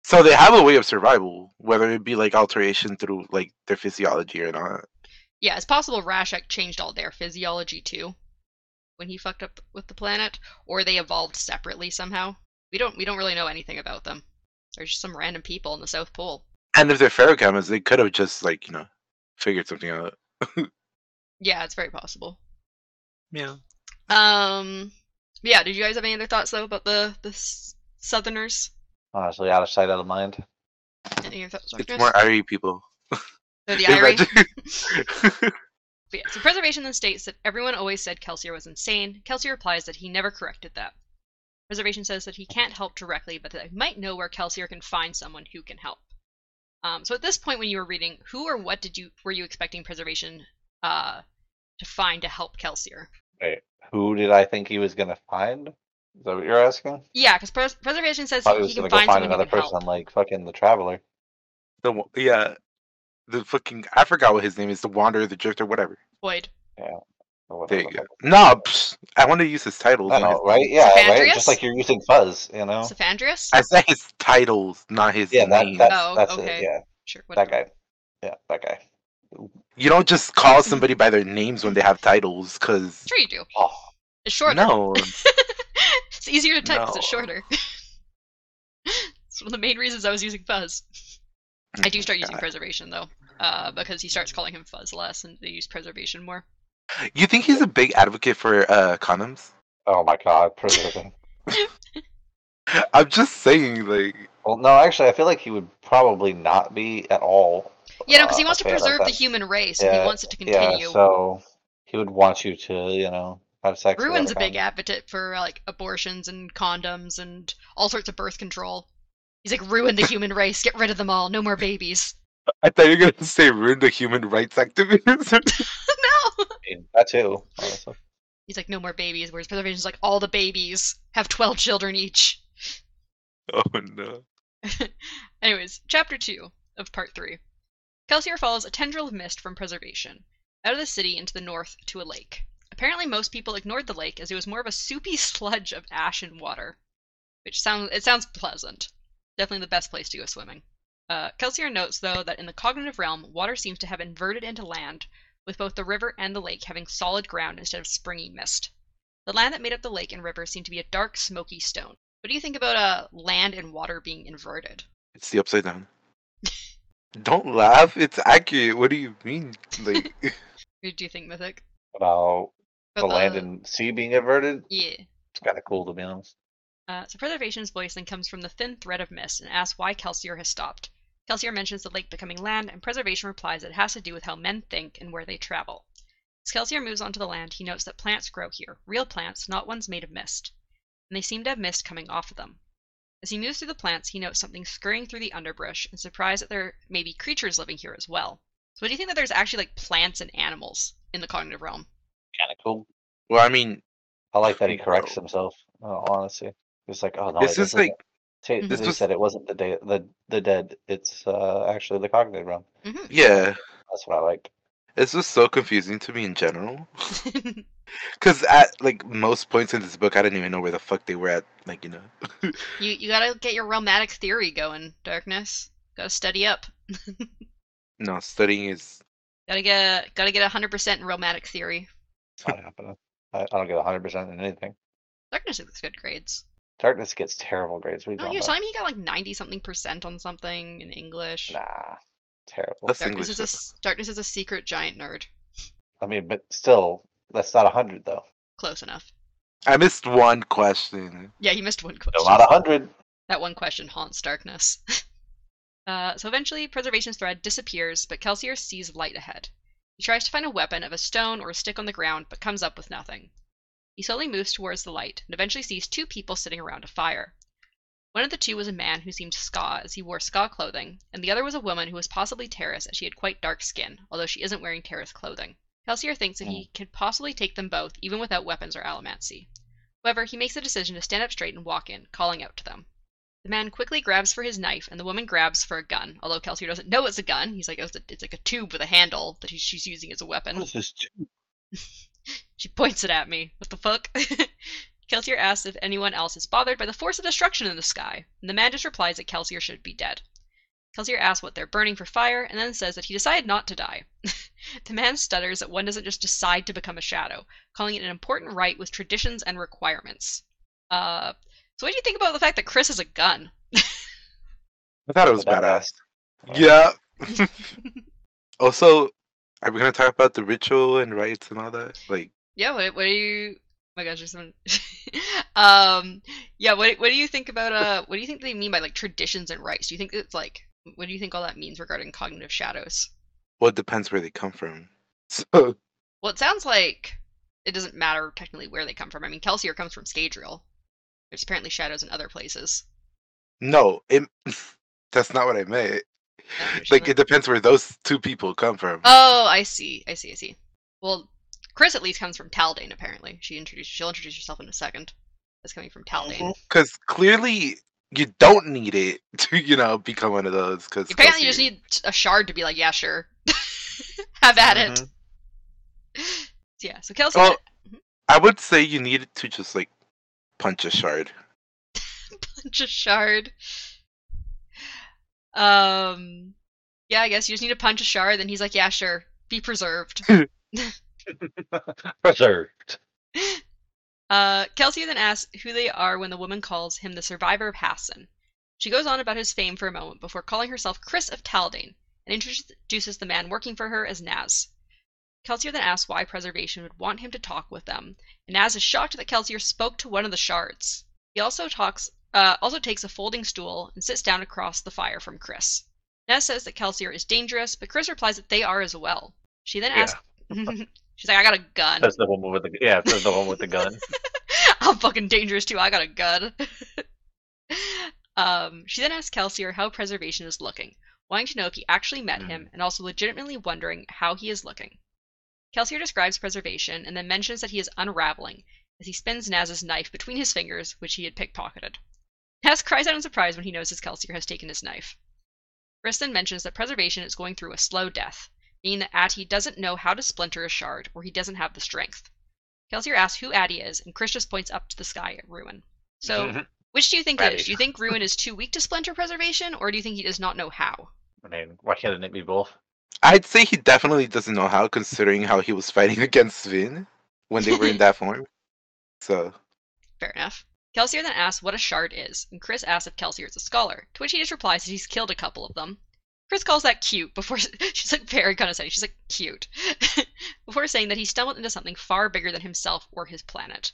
So they have a way of survival, whether it be like alteration through like their physiology or not. Yeah, it's possible Rashek changed all their physiology too when he fucked up with the planet, or they evolved separately somehow. We don't. We don't really know anything about them. They're just some random people in the South Pole. And if they're feruchemists, they could have just like you know figured something out. *laughs* Yeah, it's very possible. Yeah. Um. Yeah. Did you guys have any other thoughts though about the the s- Southerners? Honestly, out of sight, out of mind. Any other thoughts? It's more Ire people. They're the *laughs* Ire. Imagine- *laughs* *laughs* But yeah, so Preservation then states that everyone always said Kelsier was insane. Kelsier replies that he never corrected that. Preservation says that he can't help directly, but that he might know where Kelsier can find someone who can help. Um, so at this point, when you were reading, who or what did you were you expecting Preservation uh, to find to help Kelsier? Wait, who did I think he was gonna find? Is that what you're asking? Yeah, because Pres- Preservation says thought he he, was he can gonna go find find someone another can person help. like fucking the Traveler. the wa- yeah, the fucking I forgot what his name is. The Wanderer, the Drifter, whatever. Hoid. or whatever There you the go. No, psh, I want to use his titles. I not know, his- right? Yeah, right. Cephandrius? Just like you're using Fuzz, you know. Cephandrius? I said his titles, not his Yeah, that, name. that's Oh, that's okay. it. Yeah, Sure. that Whatever. guy. Yeah, that guy. You don't just call *laughs* somebody by their names when they have titles, because Sure, you do. Oh, It's shorter. no. *laughs* it's easier to type because it's shorter. *laughs* it's one of the main reasons I was using Fuzz. I do start using God. Preservation though, uh, because he starts calling him Fuzz less, and they use Preservation more. You think he's a big advocate for uh, condoms? oh my God, preserving. *laughs* I'm just saying, like, well, no, actually, I feel like he would probably not be at all. Yeah, no, because he uh, wants to a fan preserve the human race, and he wants it to continue. Yeah, so he would want you to, you know, have sex. Ruin's a without big advocate for like abortions and condoms and all sorts of birth control. He's like, ruin the human race, get rid of them all, no more babies. I thought you were gonna say ruin the human rights activists. *laughs* no. condom. That too, honestly. He's like, no more babies. Whereas Preservation's like, all the babies have twelve children each. *laughs* oh no. *laughs* Anyways, chapter 2 of part 3. Kelsier follows a tendril of mist from Preservation, out of the city into the north to a lake. Apparently, most people ignored the lake as it was more of a soupy *laughs* sludge of ash and water, which sounds it sounds pleasant. Definitely the best place to go swimming. Uh, Kelsier notes, though, that in the cognitive realm, water seems to have inverted into land, with both the river and the lake having solid ground instead of springy mist. The land that made up the lake and river seemed to be a dark, smoky stone. What do you think about uh, land and water being inverted? It's the upside down. *laughs* Don't laugh. It's accurate. What do you mean? Like, *laughs* What do you think, Mythic? About the About land and sea being averted. Yeah. It's kind of cool to be honest. Uh, so Preservation's voice then comes from the thin thread of mist and asks why Kelsier has stopped. Kelsier mentions the lake becoming land, and Preservation replies that it has to do with how men think and where they travel. As Kelsier moves onto the land, he notes that plants grow here, real plants, not ones made of mist, and they seem to have mist coming off of them. As he moves through the plants, he notes something scurrying through the underbrush and surprised that there may be creatures living here as well. So, do you think that there's actually like plants and animals in the cognitive realm? Kind of cool. well, I mean, I like that he corrects No. himself. Oh, honestly, it's like, oh no, this is like, isn't- this he was- said it wasn't the day, the the dead. It's uh, actually the cognitive realm. hmm yeah, That's what I like. it's just so confusing to me in general. *laughs* Because at like most points in this book, I didn't even know where the fuck they were at. Like, you know, *laughs* You you gotta get your Realmatic Theory going, Darkness. Gotta study up. *laughs* no, studying is. Gotta get gotta get hundred percent in Realmatic Theory. It's not happening. I, I don't get 100 percent in anything. Darkness gets good grades. Darkness gets terrible grades. What are you No, you were about? telling me he got like ninety something percent on something in English. Nah, terrible. That's Darkness English. is a s- Darkness is a secret giant nerd. I mean, but still, that's not 100 though. Close enough. I missed one question. Yeah, he missed one question. Still not 100. That one question haunts Darkness. *laughs* uh, so eventually, Preservation's thread disappears, but Kelsier sees light ahead. He tries to find a weapon of a stone or a stick on the ground, but comes up with nothing. He slowly moves towards the light and eventually sees two people sitting around a fire. One of the two was a man who seemed skaa as he wore skaa clothing, and the other was a woman who was possibly Terris as she had quite dark skin, although she isn't wearing Terris clothing. Kelsier thinks that he hmm. could possibly take them both even without weapons or allomancy. However, he makes the decision to stand up straight and walk in, calling out to them. The man quickly grabs for his knife, and the woman grabs for a gun. Although Kelsier doesn't know it's a gun, he's like, oh, it's, a, it's like a tube with a handle that he's, she's using as a weapon. This is *laughs* She points it at me. What the fuck? *laughs* Kelsier asks if anyone else is bothered by the force of destruction in the sky, and the man just replies that Kelsier should be dead. Kelsier asks what they're burning for fire, and then says that he decided not to die. *laughs* the man stutters that one doesn't just decide to become a shadow, calling it an important rite with traditions and requirements. Uh, so what do you think about the fact that Khriss has a gun? I thought it was Badass. badass. Yeah. *laughs* also, are we gonna talk about the ritual and rites and all that? Like, Yeah, what, what do you? Oh my gosh, there's some. *laughs* um, yeah, what what do you think about uh? What do you think they mean by like traditions and rites? Do you think it's like what do you think all that means regarding cognitive shadows? well, it depends where they come from. *laughs* So, Well, it sounds like it doesn't matter technically where they come from. I mean, Kelsier comes from Scadrial. There's apparently shadows in other places. no, it. *laughs* That's not what I meant. Like, it depends where those two people come from. Oh, I see. I see. I see. Well, Khriss at least comes from Taldain. Apparently, she introduced. She'll introduce herself in a second. That's coming from Taldain. Because clearly, you don't need it *laughs* to, you know, become one of those. Because Apparently, you just need a shard to be like, yeah, sure, *laughs* have at it. Mhm. Yeah. So Kelsier, Well, I would say you need to just like punch a shard. punch a shard. Um, yeah, I guess you just need to punch a shard. Then he's like, yeah, sure, be preserved. *laughs* Preserved. *laughs* Uh, Kelsier then asks who they are when the woman calls him the survivor of Hathsin. She goes on about his fame for a moment before calling herself Khriss of Taldain and introduces the man working for her as Nazh. Kelsier then asks why Preservation would want him to talk with them, and Nazh is shocked that Kelsier spoke to one of the shards. He also talks, uh, also takes a folding stool and sits down across the fire from Khriss. Nazh says that Kelsier is dangerous, but Khriss replies that they are as well. She then Yeah. asks, *laughs* she's like, I got a gun. That's the woman with the yeah. That's the one with the gun. *laughs* I'm fucking dangerous too. I got a gun. *laughs* um, she then asks Kelsier how Preservation is looking, wanting to know if he actually met him, and also legitimately wondering how he is looking. Kelsier describes Preservation and then mentions that he is unraveling as he spins Nazh's knife between his fingers, which he had pickpocketed. Nazh cries out in surprise when he notices Kelsier has taken his knife. Kristen mentions that Preservation is going through a slow death, meaning that Ati doesn't know how to splinter a shard, or he doesn't have the strength. Kelsier asks who Ati is, and Khriss just points up to the sky at Ruin. So, *laughs* which do you think it Ati. is? Do you think Ruin is too weak to splinter preservation, or do you think he does not know how? I mean, why can't it be both? I'd say he definitely doesn't know how, considering how he was fighting *laughs* against Vin when they were in that form. So, Fair enough. Kelsier then asks what a shard is, and Khriss asks if Kelsier is a scholar, to which he just replies that he's killed a couple of them. Khriss calls that cute before *laughs* she's like very condescending. She's like cute *laughs* before saying that he stumbled into something far bigger than himself or his planet.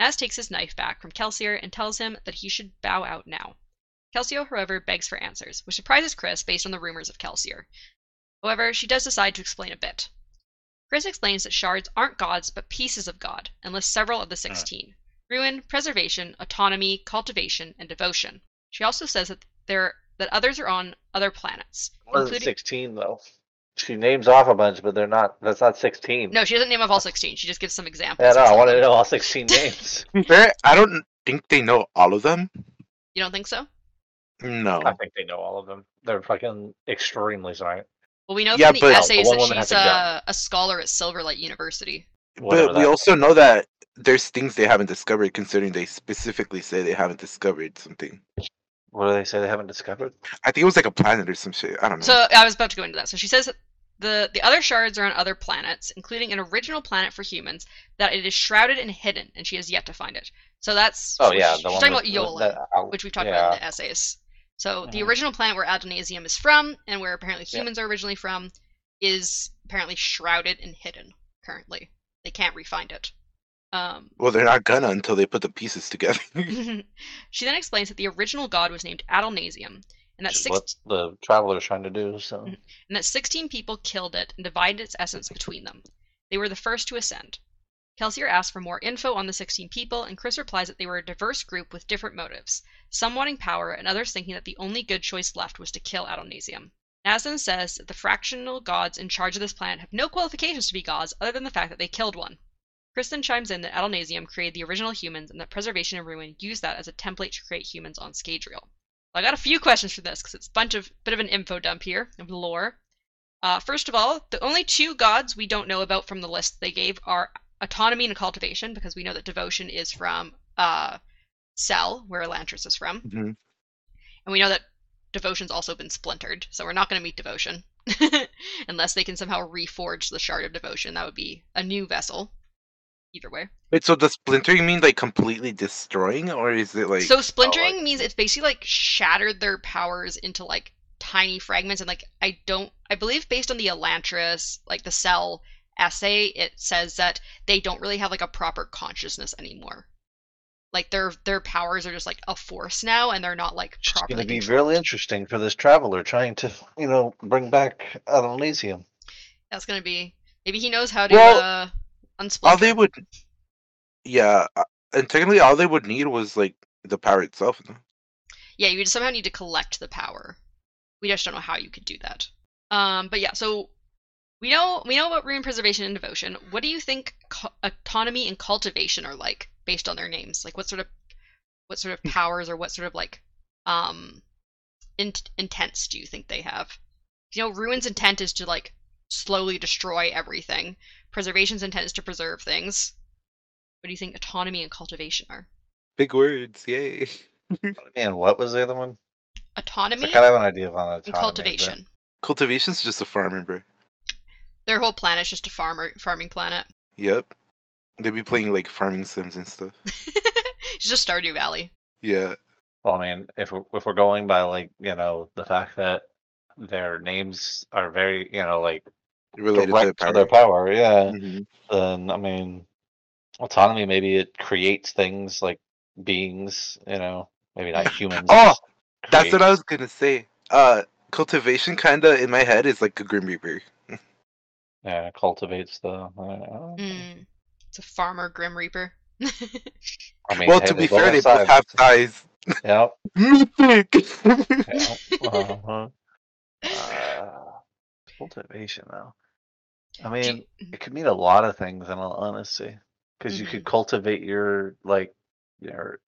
Nazh takes his knife back from Kelsier and tells him that he should bow out now. Kelsier, however, begs for answers, which surprises Khriss based on the rumors of Kelsier. However, she does decide to explain a bit. Khriss explains that shards aren't gods but pieces of God, and lists several of the 16 ruin, preservation, autonomy, cultivation, and devotion. She also says that there that others are on other planets, It wasn't including sixteen though. She names off a bunch, but they're not. That's not sixteen. no, she doesn't name off all 16. She just gives some examples. Yeah, no. of I some want to know all sixteen *laughs* names. to be fair, I don't think they know all of them. You don't think so? No. I think they know all of them. They're fucking extremely smart. Well, we know Yeah, from the but- essays The that she's a a, a scholar at Silverlight University. Whatever But we also know that there's things they haven't discovered, considering they specifically say they haven't discovered something. What do they say they haven't discovered? I think it was like a planet or some shit. I don't know. So I was about to go into that. So she says the the other shards are on other planets, including an original planet for humans that it is shrouded and hidden, and she has yet to find it. So that's Oh she's- yeah, she's the one talking with- about Yolen. that- uh, which we've talked yeah. about in the essays. So the Mhm. original planet where Adonalsium is from, and where apparently Yep. humans are originally from, is apparently shrouded and hidden currently. They can't re-find it. Um, well, they're not gonna until they put the pieces together. *laughs* *laughs* she then explains that the original god was named Adonalsium, and that Which is six, what the traveler's trying to do. So Mhm. and that 16 people killed it and divided its essence between them. They were the first to ascend. Kelsier asks for more info on the 16 people, and Chris replies that they were a diverse group with different motives, some wanting power and others thinking that the only good choice left was to kill Adonalsium. Nazan says that the fractional gods in charge of this planet have no qualifications to be gods other than the fact that they killed one. Kristen chimes in that Adonalsium created the original humans and that Preservation and Ruin used that as a template to create humans on Scadrial. I got a few questions for this because it's a bunch of bit of an info dump here of lore. Uh, first of all, the only two gods we don't know about from the list they gave are autonomy and cultivation because we know that devotion is from uh, Sel, where Elantris is from, Mhm. and we know that devotion's also been splintered, so we're not going to meet devotion *laughs* unless they can somehow reforge the shard of devotion. That would be a new vessel. Either way. Wait, so does splintering mean like completely destroying, or is it like? so splintering means it's basically like shattered their powers into like tiny fragments and like I don't I believe based on the Elantris like the Sel essay it says that they don't really have like a proper consciousness anymore. Like their their powers are just like a force now and they're not like It's going to be controlled. really interesting for this traveler trying to, you know, bring back Adonalsium. That's gonna be maybe he knows how to Well, uh all unsplinter. they would, yeah, uh, and technically all they would need was like the power itself. Yeah, you would somehow need to collect the power. We just don't know how you could do that. Um, but yeah, so we know we know about Ruin preservation and devotion. What do you think co- autonomy and cultivation are like based on their names? Like what sort of what sort of *laughs* powers or what sort of like um in- intents do you think they have? You know, ruin's intent is to like slowly destroy everything. Preservation's intent is to preserve things. What do you think autonomy and cultivation are? Big words, yay! *laughs* And what was the other one? Autonomy I kind of have an idea of on and autonomy. but- cultivation. Cultivation's just a farming, bro. Their whole planet's just a farmer farming planet. Yep, They'd be playing like farming sims and stuff. *laughs* it's just Stardew Valley. Yeah, Well, I mean, if we're, if we're going by like you know the fact that their names are very you know like related to direct power. to their power, yeah, Mhm. then I mean, autonomy maybe it creates things like beings, you know, maybe not *laughs* humans. Oh, That's what I was gonna say. Uh, cultivation kinda in my head is like a Grim Reaper. Yeah cultivates the. Uh, Mm. It's a farmer Grim Reaper. *laughs* I mean, well, hey, to be fair, they both both have sides. thighs. Yep. *laughs* Mythic. Yeah. uh-huh. Uh, cultivation, though. I mean, you- it could mean a lot of things, in all honesty, because you Mm-hmm. could cultivate your like your.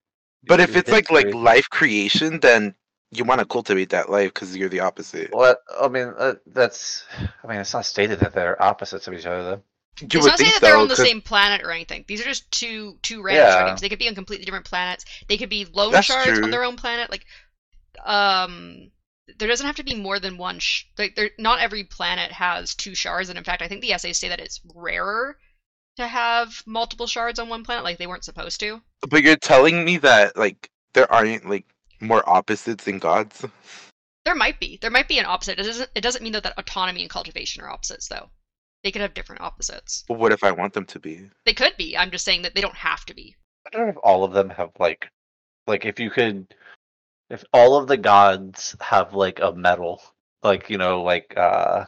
but if your it's like like life creation, then you want to cultivate that life because you're the opposite. Well, I mean, uh, that's. I mean, it's not stated that they're opposites of each other, though. You it's would not saying think that they're so, on the 'cause- same planet or anything. These are just two two random Yeah. names. They could be on completely different planets. They could be lone That's shards true. on their own planet. Like, um, there doesn't have to be more than one. Sh- like, there, not every planet has two shards, and in fact, I think the essays say that it's rarer to have multiple shards on one planet. Like, they weren't supposed to. But you're telling me that like there aren't like more opposites than gods. There might be. There might be an opposite. It doesn't. It doesn't mean that, that autonomy and cultivation are opposites, though. They could have different opposites. But what if I want them to be? They could be. I'm just saying that they don't have to be. I wonder if all of them have like, like if you could, if all of the gods have like a medal, like you know, like uh,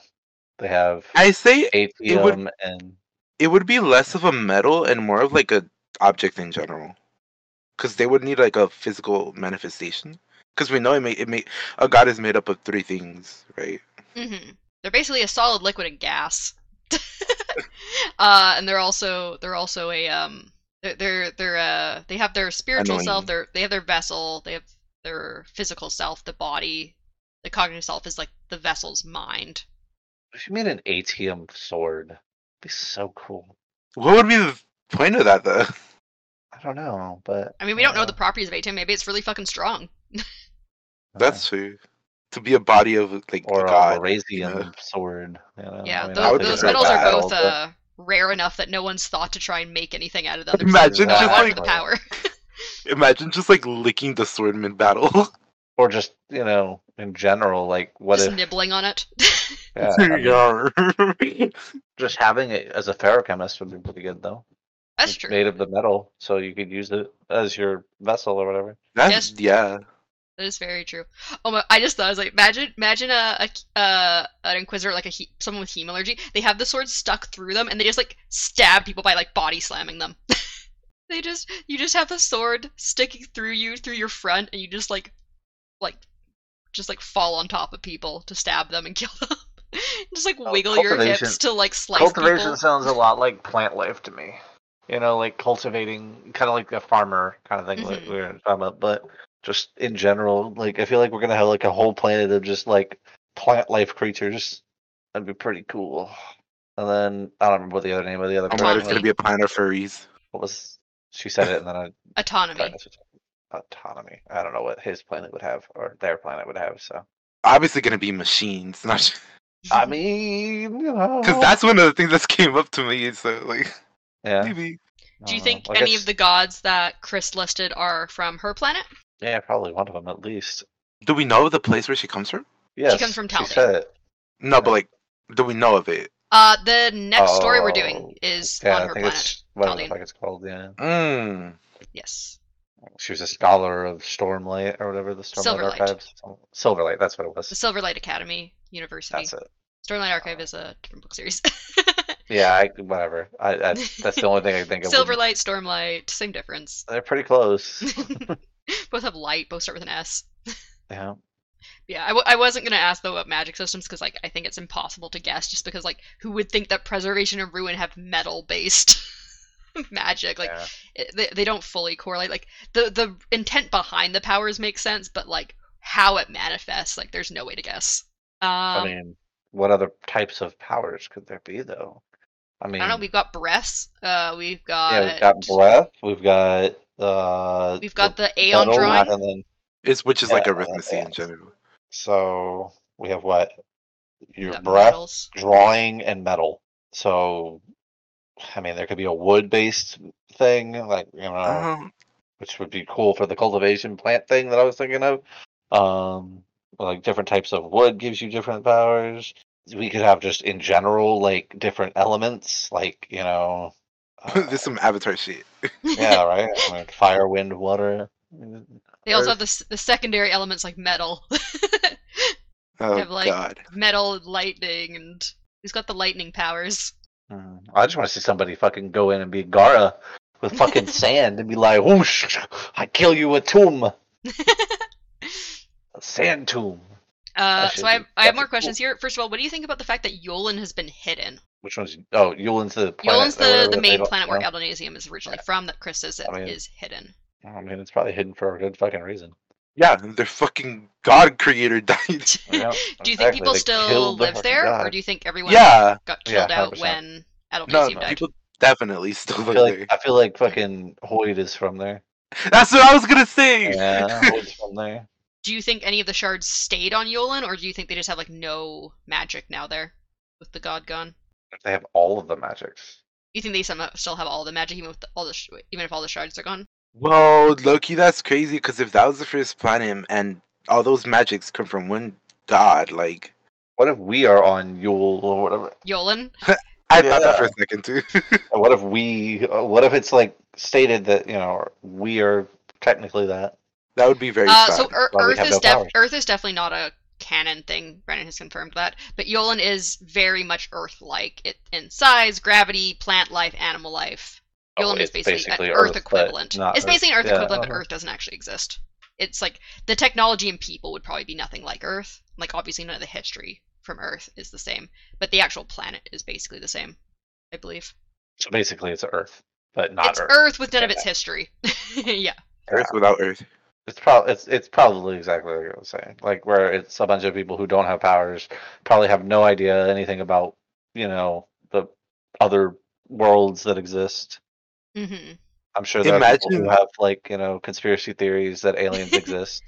they have I say atium would- and it would be less of a metal and more of like a object in general because they would need like a physical manifestation because we know it may, it may a god is made up of three things right hmm They're basically a solid, liquid, and gas. *laughs* uh, and they're also they're also a um they're they're, they're uh they have their spiritual self. Annoying. Their they have their vessel. They have their physical self. The body. The cognitive self is like the vessel's mind. if you made an atium sword, it'd be so cool. what would be the point of that though *laughs* I don't know, but I mean, we don't know the properties of atium. Maybe it's really fucking strong. *laughs* that's true to be a body of like or a a god Vorasium yeah. sword. You know? Yeah, I mean, those, I would think those metals are that, both but- uh, rare enough that no one's thought to try and make anything out of them. Imagine just just, like- the power. *laughs* imagine just like licking the sword mid battle or just you know, in general, like what just if nibbling on it. yeah, I *laughs* mean, just having it as a feruchemist would be pretty good though. That's It's true. Made of the metal, so you could use it as your vessel or whatever. that's Yes. yeah That is very true. Oh my! I just thought I was like, imagine, imagine a, a uh, an inquisitor like a he, someone with hemalurgy. They have the sword stuck through them, and they just like stab people by like body slamming them. *laughs* they just you just have the sword sticking through you through your front, and you just like like just like fall on top of people to stab them and *laughs* kill them. just like Oh, wiggle your hips to like slice Cultivation people. sounds a lot like plant life to me. You know, like cultivating, kind of like a farmer kind of thing like Mhm. we were talking about. But just in general, like I feel like we're gonna have like a whole planet of just like plant life creatures. That'd be pretty cool. And then I don't remember what the other name of the other Oh person it's gonna be a planet of furries. What was she said it and then I Autonomy. autonomy. I don't know what his planet would have or their planet would have. So Obviously gonna be machines, not I *laughs* mean, *laughs* you know, because that's one of the things that came up to me. So like yeah. maybe Do you think Like, any it's- of the gods that Khriss listed are from her planet? Yeah, probably one of them at least. do we know the place where she comes from? Yes, comes from She said it. No, but like, do we know of it? Uh, the next story we're doing Oh, is Yeah, on I her think planet. it's whatever the Taldain. fuck it's called. Yeah, Mm. Yes. she was a scholar of Stormlight or whatever the Stormlight Silverlight. Archives. Silverlight, that's what it was. The Silverlight Academy University. That's it. Stormlight Archive is a different book series. *laughs* Yeah, I, whatever. I, I that's the only thing I think *laughs* of. Silverlight, Stormlight, same difference. They're pretty close. *laughs* both have light, both start with an S. *laughs* yeah. Yeah, I, w- I wasn't gonna ask though about magic systems because like I think it's impossible to guess just because like who would think that preservation and ruin have metal based magic like yeah. it, they, they don't fully correlate like the the intent behind the powers makes sense but like how it manifests like there's no way to guess. Um, I mean, what other types of powers could there be though? I mean, I don't know. We've got breaths. Uh, we've got yeah, we've got breath. We've got uh. we've got the Aon metal, drawing. and then It's which is like Yeah, arithmetic yeah. in general. so we have what your got breath, metals. drawing, and metal. So, I mean, there could be a wood-based thing, like you know, Um, which would be cool for the cultivation plant thing that I was thinking of. Um, like different types of wood gives you different powers. We could have just in general like different elements, like you know. *laughs* uh, there's some Avatar shit. yeah, *laughs* right. I mean, fire, wind, water. They also have the the secondary elements like metal, *laughs* Oh have, like- god. metal, lightning, and he's got the lightning powers. Mm, I just want to see somebody fucking go in and be Gaara with fucking sand and be like, whoosh, I kill you with tomb. A sand tomb. Uh, That so I have, I have more fucking questions here. First of all, what do you think about the fact that Yolen has been hidden? Which one's oh Yolen's the planet Yolen's or whatever the, the main planet where know? Is originally Right. from that Khriss says it is I mean- hidden. I mean, it's probably hidden for a good fucking reason. Yeah, their fucking god creator died. Yeah, *laughs* *laughs* do you think people they still killed the live fucking there, or do you think everyone yeah. got Yeah, killed out 100%. when No, died? people definitely still I live feel like there. I feel like fucking Hoid is from there. That's what I was gonna say. Yeah, Hoid's from *laughs* there. Do you think any of the shards stayed on Yolen, or do you think they just have like no magic now there with the god gone? If they have all of the magics. You think they somehow still have all the magic, even with the, all the sh- even if all the shards are gone? Well, Loki, that's crazy because if that was the first planet and all those magics come from one god, like What if we are on Yule or whatever? Yolen, *laughs* I thought that for a second too. *laughs* What if we? uh, What if it's like stated that you know we are technically that? That would be very uh, sad. so Ear- Well, we Earth is no def- Earth is definitely not a canon thing. Brandon has confirmed that, but Yolen is very much Earth-like it, in size, gravity, plant life, animal life. Oh, is it's basically, an Earth, Earth, equivalent. not It's basically an Earth Yeah, equivalent, but uh-huh. Earth doesn't actually exist. It's like the technology and people would probably be nothing like Earth. Like obviously none of the history from Earth is the same, but the actual planet is basically the same, I believe. So basically, it's Earth, but not it's Earth. Earth. with none of its history. *laughs* yeah. Earth without Earth. It's probably it's it's probably exactly like I was saying. Like where it's a bunch of people who don't have powers, probably have no idea anything about you know the other worlds that exist. hmm I'm sure there are people who have like you know conspiracy theories that aliens *laughs* exist.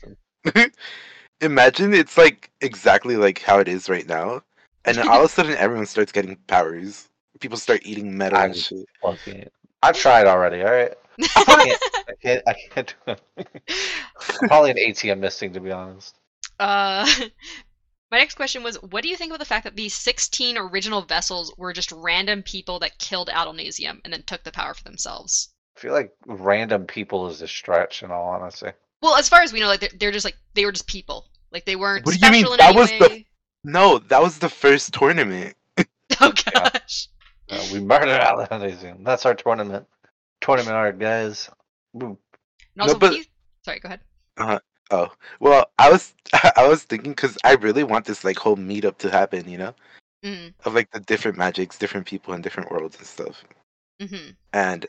*laughs* Imagine it's like exactly like how it is right now, and then all of a sudden everyone starts getting powers. People start eating metal I'm- shit. Fucking- I've tried already. All right, I can't. I can't, I can't do it. Probably an ATM missing to be honest. Uh, my next question was, what do you think about the fact that these 16 original vessels were just random people that killed Adonalsium and then took the power for themselves? I feel like random people is a stretch in all honesty. Well, as far as we know, like they're, they're just like they were just people. Like they weren't What do you mean? That any was the- No, that was the first tournament. *laughs* Oh gosh. Uh, we murdered Alexandrian. That's our tournament. Tournament art, guys. And also, No, but- what sorry, go ahead. Oh, well, I was *laughs* I was thinking because I really want this like whole meetup to happen, you know, Mm. of like the different magics, different people, and different worlds and stuff. hmm And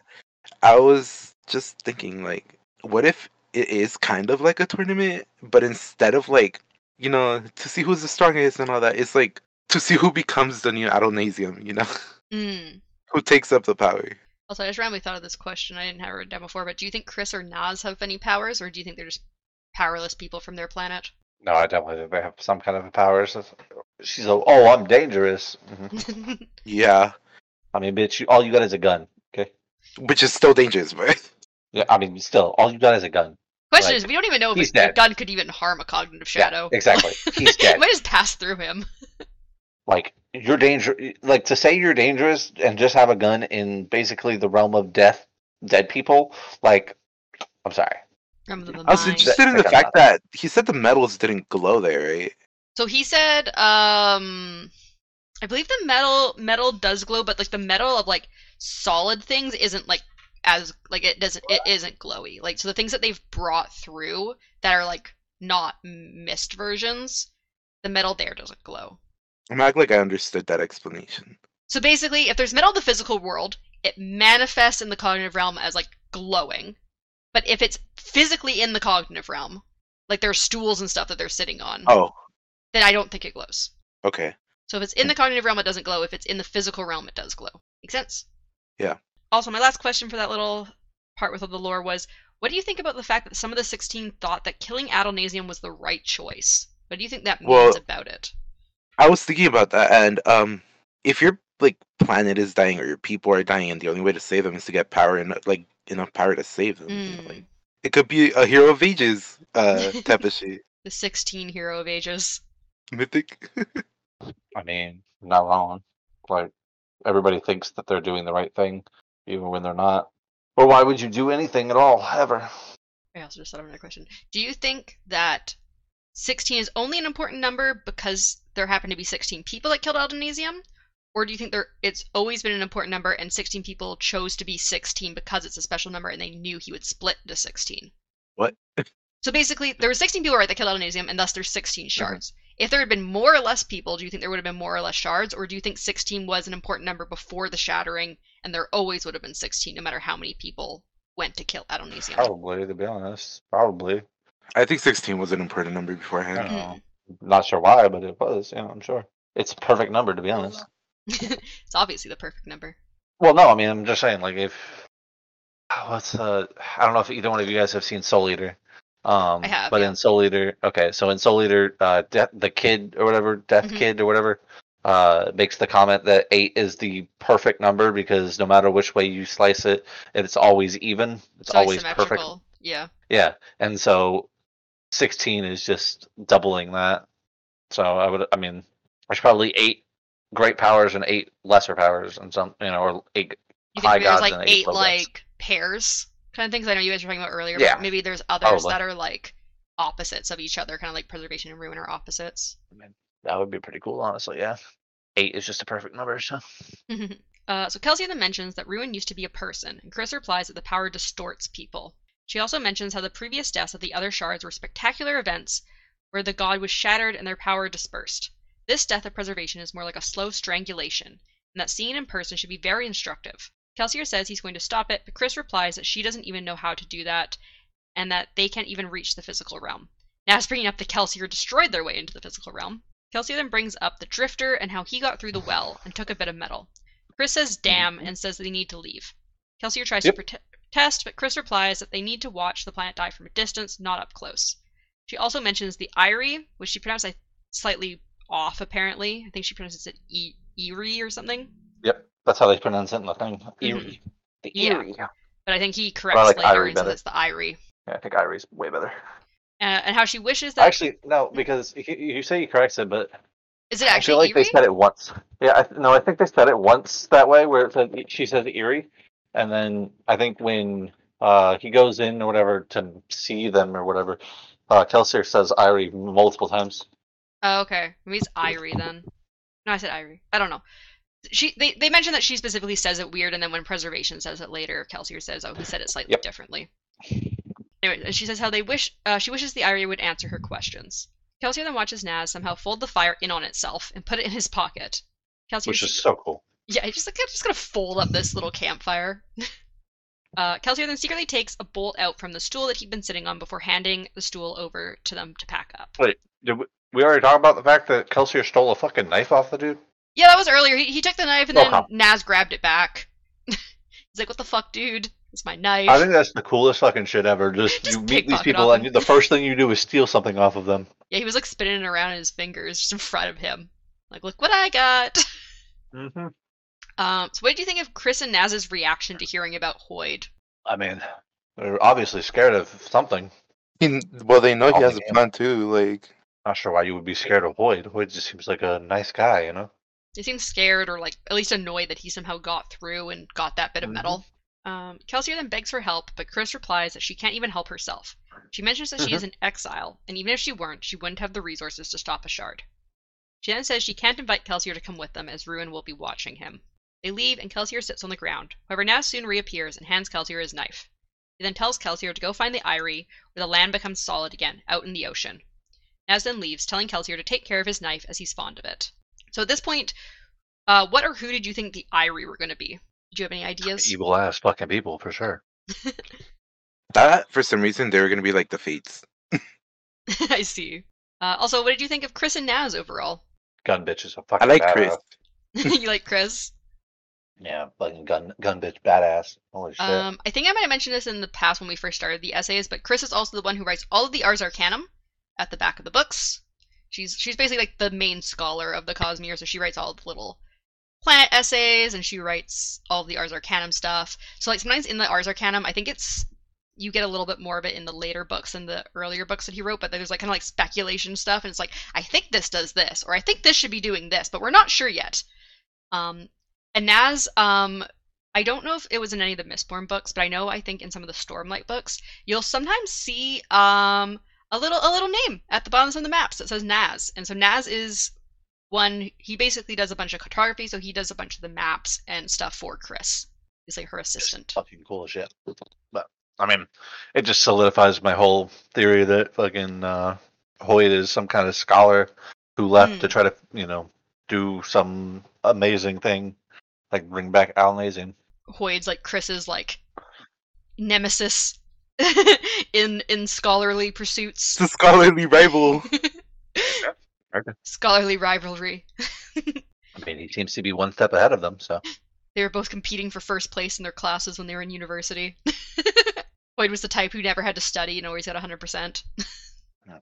I was just thinking, like, what if it is kind of like a tournament, but instead of like, you know, to see who's the strongest and all that, it's like to see who becomes the new Adonalsium, you know, *laughs* Mm. who takes up the power. Also, I just randomly thought of this question. I didn't have it written down before, but do you think Khriss or Nazh have any powers, or do you think they're just powerless people from their planet? No, I definitely think they have some kind of powers. She's like, oh, I'm dangerous. hmm *laughs* Yeah, I mean, bitch, you, all you got is a gun. Okay. which is still dangerous, but *laughs* Yeah, I mean, still, all you got is a gun. Question Like, is, we don't even know if he's a dead. gun could even harm a cognitive shadow. Yeah, exactly. He's it *laughs* dead. might just pass through him. like you're danger. Like to say you're dangerous and just have a gun in basically the realm of death, dead people. Like, I'm sorry. Remember the I was mind. interested in the got fact that he said the metals didn't glow there, right? So he said, um, I believe the metal metal does glow, but like the metal of like solid things isn't like as like it doesn't it isn't glowy. Like so the things that they've brought through that are like not mist versions, the metal there doesn't glow. I'm act like I understood that explanation. So basically, if there's metal in the physical world, it manifests in the cognitive realm as like glowing. But if it's physically in the cognitive realm, like there are stools and stuff that they're sitting on, Oh, then I don't think it glows. okay. So if it's in the cognitive realm, it doesn't glow. If it's in the physical realm, it does glow. Make sense? Yeah. Also, my last question for that little part with all the lore was, what do you think about the fact that some of the 16 thought that killing Adonalsium was the right choice? What do you think that means Well- about it? I was thinking about that, and um, if your like planet is dying or your people are dying, and the only way to save them is to get power and like enough power to save them, you know, Mm. like it could be a hero of ages uh *laughs* type of shit. The 16 hero of ages. Mythic. *laughs* I mean, not wrong. Like everybody thinks that they're doing the right thing, even when they're not. Or why would you do anything at all, ever? I also just thought of another question. Do you think that 16 is only an important number because there happen to be 16 people that killed Adonalsium? Or do you think there it's always been an important number and 16 people chose to be 16 because it's a special number and they knew he would split to 16? What? So basically, there were 16 people right that killed Adonalsium, and thus there's 16 Mm-hmm. shards. If there had been more or less people, do you think there would have been more or less shards, or do you think 16 was an important number before the shattering, and there always would have been 16 no matter how many people went to kill Adonalsium? Probably, to be honest. Probably. I think 16 was an important number beforehand. I don't know. Not sure why, but it was. Yeah, I'm sure. It's a perfect number, to be honest. *laughs* it's obviously the perfect number. Well, no, I mean, I'm just saying, like, if *sighs* what's uh, I don't know if either one of you guys have seen Soul Eater. Um, I have, but yeah. in Soul Eater, okay, so in Soul Eater, uh, De- the kid or whatever, Death Mhm. Kid or whatever, uh, makes the comment that eight is the perfect number because no matter which way you slice it, it's always even. It's It's always perfect. Yeah. Yeah, and so 16 is just doubling that. So I would, I mean, there's probably eight great powers and eight lesser powers, and some, you know, or eight You high think maybe there's gods like and eight eight like pairs kind of things? I know you guys were talking about earlier, Yeah, but maybe there's others probably. that are like opposites of each other, kind of like preservation and ruin are opposites. I mean, that would be pretty cool, honestly. Yeah, eight is just a perfect number. So *laughs* uh, so Kelsier then mentions that Ruin used to be a person, and Khriss replies that the power distorts people. She also mentions how the previous deaths of the other shards were spectacular events where the god was shattered and their power dispersed. This death of preservation is more like a slow strangulation, and that seeing in person should be very instructive. Kelsier says he's going to stop it, but Khriss replies that she doesn't even know how to do that, and that they can't even reach the physical realm. Nazh bringing up that Kelsier destroyed their way into the physical realm. Kelsier then brings up the Drifter and how he got through the well and took a bit of metal. Khriss says damn and says they need to leave. Kelsier tries Yep. to prote- protest, but Khriss replies that they need to watch the planet die from a distance, not up close. She also mentions the Irie, which she pronounced slightly off apparently. I think she pronounces it e- Erie or something. yep, that's how they pronounce it in the thing. Eerie. The Yeah. Eerie. Yeah. But I think he corrects like later Irie and says it's the Irie. I think Irie's way better. Uh, and how she wishes that Actually, no, because you, say he corrects it, but is it actually? I feel like Erie? they said it once. Yeah, I, no, I think they said it once that way, where it said she says Erie, and then I think when uh, he goes in or whatever to see them or whatever, uh, Kelsier says Irie multiple times. Oh, okay. Maybe it's Irie then. No, I said Irie. I don't know. She they, they mentioned that she specifically says it weird, and then when preservation says it later, Kelsier says, "Oh, he said it slightly Yep. differently." Anyway, and she says how they wish uh, she wishes the Irie would answer her questions. Kelsier then watches Nazh somehow fold the fire in on itself and put it in his pocket. Kelsier Which is so cool. Yeah, he's just like I'm just gonna fold up this little campfire. *laughs* Uh, Kelsier then secretly takes a bolt out from the stool that he'd been sitting on before handing the stool over to them to pack up. Wait, did we, we already talk about the fact that Kelsier stole a fucking knife off the dude? Yeah, that was earlier. He, he took the knife and then Okay. Nazh grabbed it back. *laughs* He's like, "What the fuck, dude? It's my knife." I think that's the coolest fucking shit ever. Just, Just you meet these people and you, the first thing you do is steal something off of them. Yeah, he was like spinning it around in his fingers just in front of him. Like, look what I got. *laughs* Mm-hmm. Um, so what did you think of Khriss and Nazh's reaction to hearing about Hoid? I mean, they're obviously scared of something. He- well, they know he has a plan too. Like, Not sure why you would be scared of Hoid. Hoid just seems like a nice guy, you know. They seemed scared or like at least annoyed that he somehow got through and got that bit of Mhm. metal. Um, Kelsier then begs for help, but Khriss replies that she can't even help herself. She mentions that she is in exile, and even if she weren't, she wouldn't have the resources to stop a shard. She then says she can't invite Kelsier to come with them as Ruin will be watching him. They leave, and Kelsier sits on the ground. However, Nazh soon reappears and hands Kelsier his knife. He then tells Kelsier to go find the Ire, where the land becomes solid again, out in the ocean. Nazh then leaves, telling Kelsier to take care of his knife as he's fond of it. So at this point, uh, what or who did you think the Ire were going to be? Did you have any ideas? Evil ass fucking people for sure. *laughs* that for some reason they were gonna be like the Fates. *laughs* I see. Uh, also, what did you think of Khriss and Nazh overall? Gun bitch is a I fucking like badass. Khriss. *laughs* you like Khriss? Yeah, fucking gun gun bitch badass. Holy shit. Um, I think I might have mentioned this in the past when we first started the essays, but Khriss is also the one who writes all of the Ars Arcanum at the back of the books. She's she's basically like the main scholar of the Cosmere, so she writes all the little planet essays and she writes all the Ars Arcanum stuff. So like sometimes in the Ars Arcanum, I think it's you get a little bit more of it in the later books than the earlier books that he wrote, but there's like kind of like speculation stuff, and it's like I think this does this, or I think this should be doing this, but we're not sure yet. Um, and Nazh, um, I don't know if it was in any of the Mistborn books, but I know I think in some of the Stormlight books, you'll sometimes see um a little a little name at the bottom of some of the maps that says Nazh, and so Nazh is one. He basically does a bunch of cartography, so he does a bunch of the maps and stuff for Khriss. He's like her assistant. fucking cool as shit. But I mean, it just solidifies my whole theory that fucking uh, Hoid is some kind of scholar who left to Hmm. try to, you know, do some amazing thing, like bring back Alnazian. Hoid's like Khriss's like nemesis *laughs* in in scholarly pursuits. It's a scholarly rival. Okay. *laughs* Scholarly rivalry. *laughs* I mean, he seems to be one step ahead of them, so They were both competing for first place in their classes when they were in university. Hoid was the type who never had to study and always got 100%.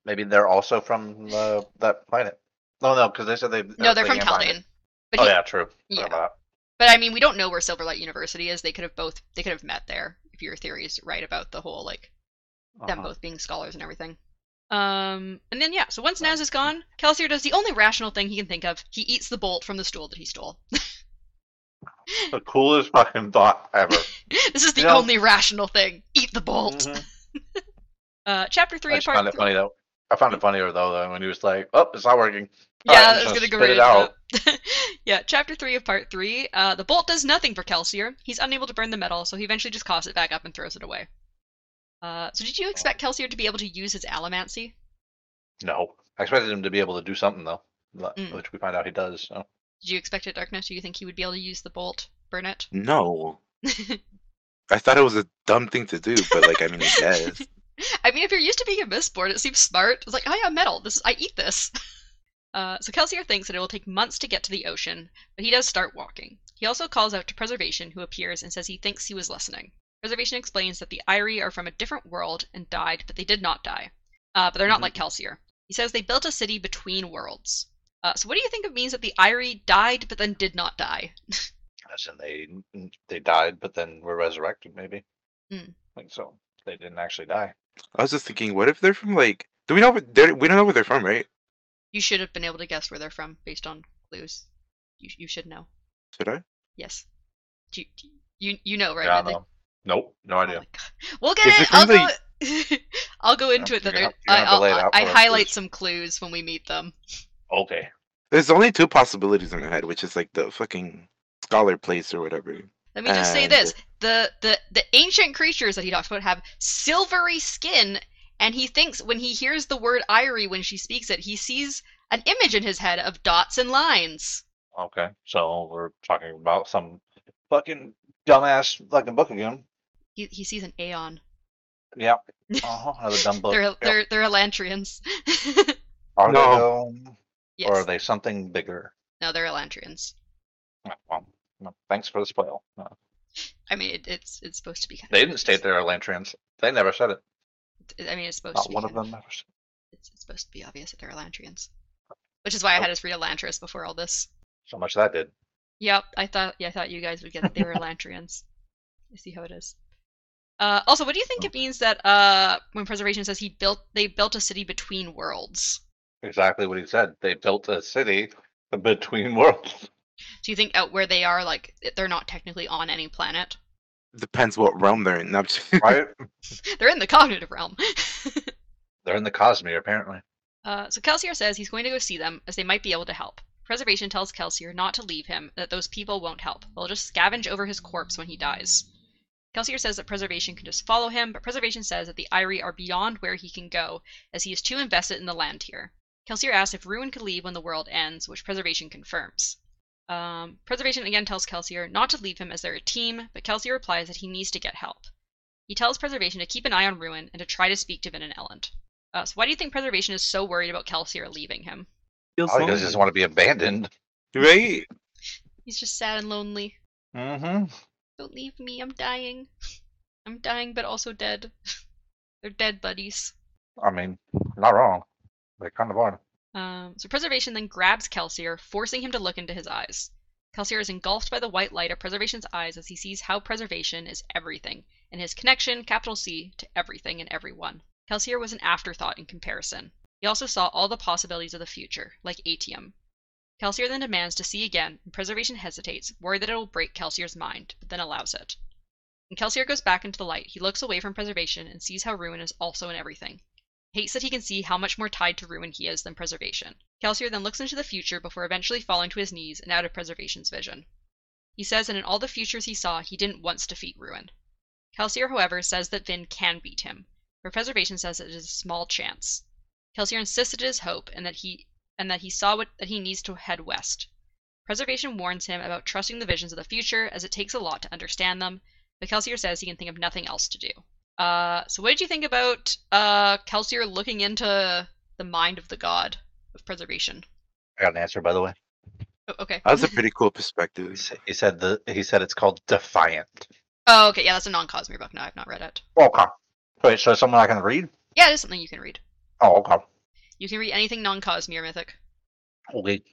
maybe they're also from uh, that planet. No, no, because they said they. No, they're they from can't find it. Caldane. But, Oh he- yeah, true. yeah. Yeah. but I mean, we don't know where Silverlight University is. They could have both. They could have met there if your theory is right about the whole like them Uh-huh. both being scholars and everything. Um, and then yeah, so once Nazh is gone, Kelsier does the only rational thing he can think of. He eats the bolt from the stool that he stole. The coolest fucking thought ever. *laughs* this is the You know- only rational thing. Eat the bolt. Mhm. *laughs* Uh, chapter three I of just part found it three. funny though. I found it funnier though, though when he was like, "Oh, it's not working." Yeah, Alright, I'm was gonna go spit right it into that. *laughs* yeah, chapter three of part three. Uh, the bolt does nothing for Kelsier. He's unable to burn the metal, so he eventually just coughs it back up and throws it away. Uh, so did you expect Kelsier to be able to use his allomancy? No, I expected him to be able to do something though, but- Mm. which we find out he does. So Did you expect it, Darkness? Do you think he would be able to use the bolt, burn it? No, *laughs* I thought it was a dumb thing to do, but like I mean, I *laughs* guess. I mean, if you're used to being a mistborn, it seems smart. It's like, oh yeah, metal. This is, I eat this. Uh, so Kelsier thinks that it will take months to get to the ocean, but he does start walking. He also calls out to Preservation, who appears and says he thinks he was listening. Preservation explains that the Ire are from a different world and died, but they did not die. Uh, but they're not Mhm. like Kelsier. He says they built a city between worlds. Uh, so what do you think it means that the Ire died but then did not die? *laughs* as in they they died, but then were resurrected. Maybe. Mm. Like so, they didn't actually die. I was just thinking, what if they're from like? Do we know? Where, they're- we don't know where they're from, right? You should have been able to guess where they're from based on clues. You, you should know. Should I? Yes. Do you, do you, you know, right? yeah, Are they- no. Nope, no Oh idea. my God. We'll get it. it I'll go. *laughs* I'll go into it. Then gonna there- have- you're gonna have I, to lay it I'll- out I for us, highlight some clues when we meet them. Okay. There's only two possibilities in my head, which is like the fucking scholar place or whatever. Let me just say this: the the the ancient creatures that he talks about have silvery skin, and he thinks when he hears the word Ire when she speaks it, he sees an image in his head of dots and lines. Okay, so we're talking about some fucking dumbass fucking book again. He, he sees an Aon. Yeah. *laughs* Uh-huh. Another dumb book. they're Yep. they're they're Elantrians. Are No. they though? yes. Or are they something bigger? No, they're Elantrians. Oh, Well, no, thanks for the spoil. No. I mean, it, it's it's supposed to be. Kind They didn't state they're Elantrians. They never said it. I mean, it's supposed Not to be. one of them ever It's, it's supposed to be obvious that they're Elantrians. Which is why I had us read Elantris before all this. So much that did. Yep, I thought yeah, I thought you guys would get that they were *laughs* Elantrians. I see how it is. Uh, also, what do you think it means that uh, when preservation says he built they built a city between worlds? Exactly what he said. They built a city between *laughs* worlds. Do you think out where they are, like they're not technically on any planet? Depends what realm they're in. No, I'm just- Right? They're in the cognitive realm. *laughs* They're in the Cosmere, apparently. Uh, so Kelsier says he's going to go see them, as they might be able to help. Preservation tells Kelsier not to leave him, that those people won't help. They'll just scavenge over his corpse when he dies. Kelsier says that Preservation can just follow him, but Preservation says that the Ire are beyond where he can go, as he is too invested in the land here. Kelsier asks if Ruin could leave when the world ends, which Preservation confirms. Um, Preservation again tells Kelsier not to leave him as they're a team, but Kelsier replies that he needs to get help. He tells Preservation to keep an eye on Ruin and to try to speak to Vin and Elend. Uh, so why do you think Preservation is so worried about Kelsier leaving him? Feels Probably because he lonely. doesn't want to be abandoned. right? He's just sad and lonely. Mm-hmm. Don't leave me, I'm dying. I'm dying, but also dead. *laughs* They're dead buddies. I mean, not wrong. They kind of are. Um, so Preservation then grabs Kelsier, forcing him to look into his eyes. Kelsier is engulfed by the white light of Preservation's eyes as he sees how Preservation is everything, and his connection, capital C, to everything and everyone. Kelsier was an afterthought in comparison. He also saw all the possibilities of the future, like Atium. Kelsier then demands to see again, and Preservation hesitates, worried that it will break Kelsier's mind, but then allows it. When Kelsier goes back into the light, he looks away from Preservation and sees how Ruin is also in everything. Hates that he can see how much more tied to Ruin he is than Preservation. Kelsier then looks into the future before eventually falling to his knees and out of Preservation's vision. He says that in all the futures he saw, he didn't once defeat Ruin. Kelsier, however, says that Vin can beat him, but Preservation says that it is a small chance. Kelsier insists it is hope and that he and that he saw what that he needs to head west. Preservation warns him about trusting the visions of the future as it takes a lot to understand them, but Kelsier says he can think of nothing else to do. Uh, so what did you think about uh, Kelsier looking into the mind of the god of preservation? I got an answer, by the way. Oh, okay. That's a *laughs* pretty cool perspective. He said the he said it's called Defiant. Oh, okay. Yeah, that's a non-Cosmere book. No, I've not read it. Okay. Wait, so someone I can read? Yeah, it is something you can read. Oh, okay. You can read anything non-Cosmere mythic. Okay.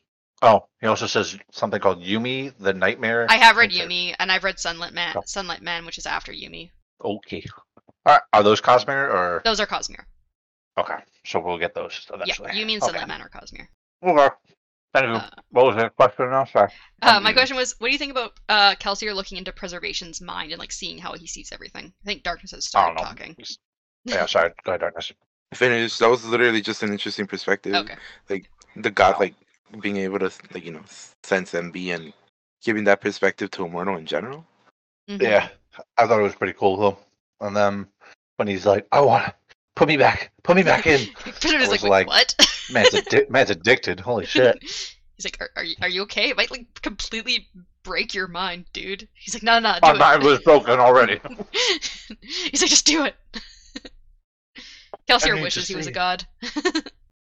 Oh, he also says something called Yumi, the Nightmare. I have read Okay. Yumi, and I've read Sunlit Man, Oh. Sunlight Man, which is after Yumi. Okay. All right. Are those Cosmere or? Those are Cosmere. Okay. So we'll get those eventually. Yeah, Yumi and okay. Sunlight Man are Cosmere. Okay. Thank you. Uh, what was the question now? Sorry. Uh, my question was, what do you think about uh, Kelsier looking into Preservation's mind and like seeing how he sees everything? I think Darkness has I don't started know. talking. Yeah, sorry. Go ahead, Darkness. Finished. That was literally just an interesting perspective. Okay. Like The god, like being able to, like you know, sense and be and giving that perspective to Immortal in general. Mhm. Yeah, I thought it was pretty cool though. And then when he's like, "I want to put me back, put me back in," *laughs* Preservation's was like, Wait, like- what? *laughs* man's addi- man's addicted. Holy *laughs* shit! He's like, are, are you are you okay? It might like completely break your mind, dude. He's like, no, no, do My it. mind was broken already. He's like, just do it. Kelsier wishes he was a god.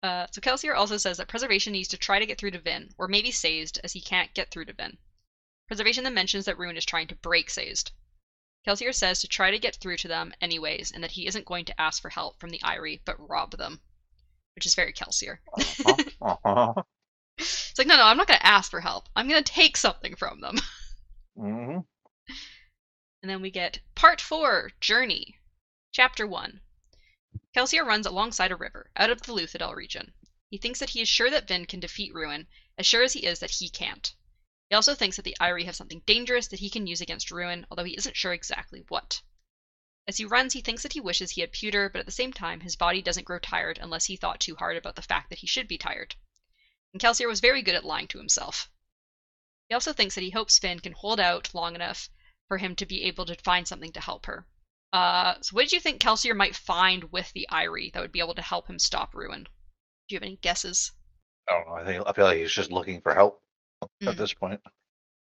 uh, so Kelsier also says that Preservation needs to try to get through to Vin, or maybe Sazed, as he can't get through to Vin. Preservation then mentions that Ruin is trying to break Sazed. Kelsier says to try to get through to them anyways, and that he isn't going to ask for help from the Ire, but rob them. Which is very Kelsier. Uh-huh. *laughs* Uh-huh. It's like, no, no, I'm not going to ask for help. I'm going to take something from them. Mhm. *laughs* And then we get Part 4 Journey. Chapter 1. Kelsier runs alongside a river, out of the Luthadel region. He thinks that he is sure that Vin can defeat Ruin, as sure as he is that he can't. He also thinks that the Ire have something dangerous that he can use against Ruin, although he isn't sure exactly what. As he runs, he thinks that he wishes he had pewter, but at the same time, his body doesn't grow tired unless he thought too hard about the fact that he should be tired. And Kelsier was very good at lying to himself. He also thinks that he hopes Vin can hold out long enough for him to be able to find something to help her. Uh, so what did you think Kelsier might find with the Ire that would be able to help him stop Ruin? Do you have any guesses? I don't know. I think I feel like he's just looking for help. Mhm. at this point. I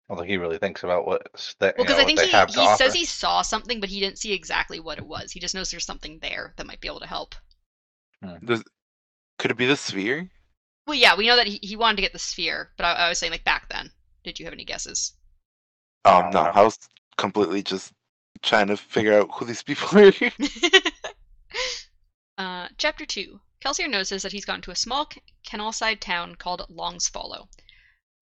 don't think he really thinks about what that. Well, because I think he, he says he saw something, but he didn't see exactly what it was. He just knows there's something there that might be able to help. Could it be the sphere? Well, yeah, we know that he, he wanted to get the sphere, but I, I was saying like back then. Did you have any guesses? Um, no, I was completely just trying to figure out who these people *laughs* are. *laughs* uh, chapter 2. Kelsier notices that he's gone to a small c- canal-side town called Longsfollow,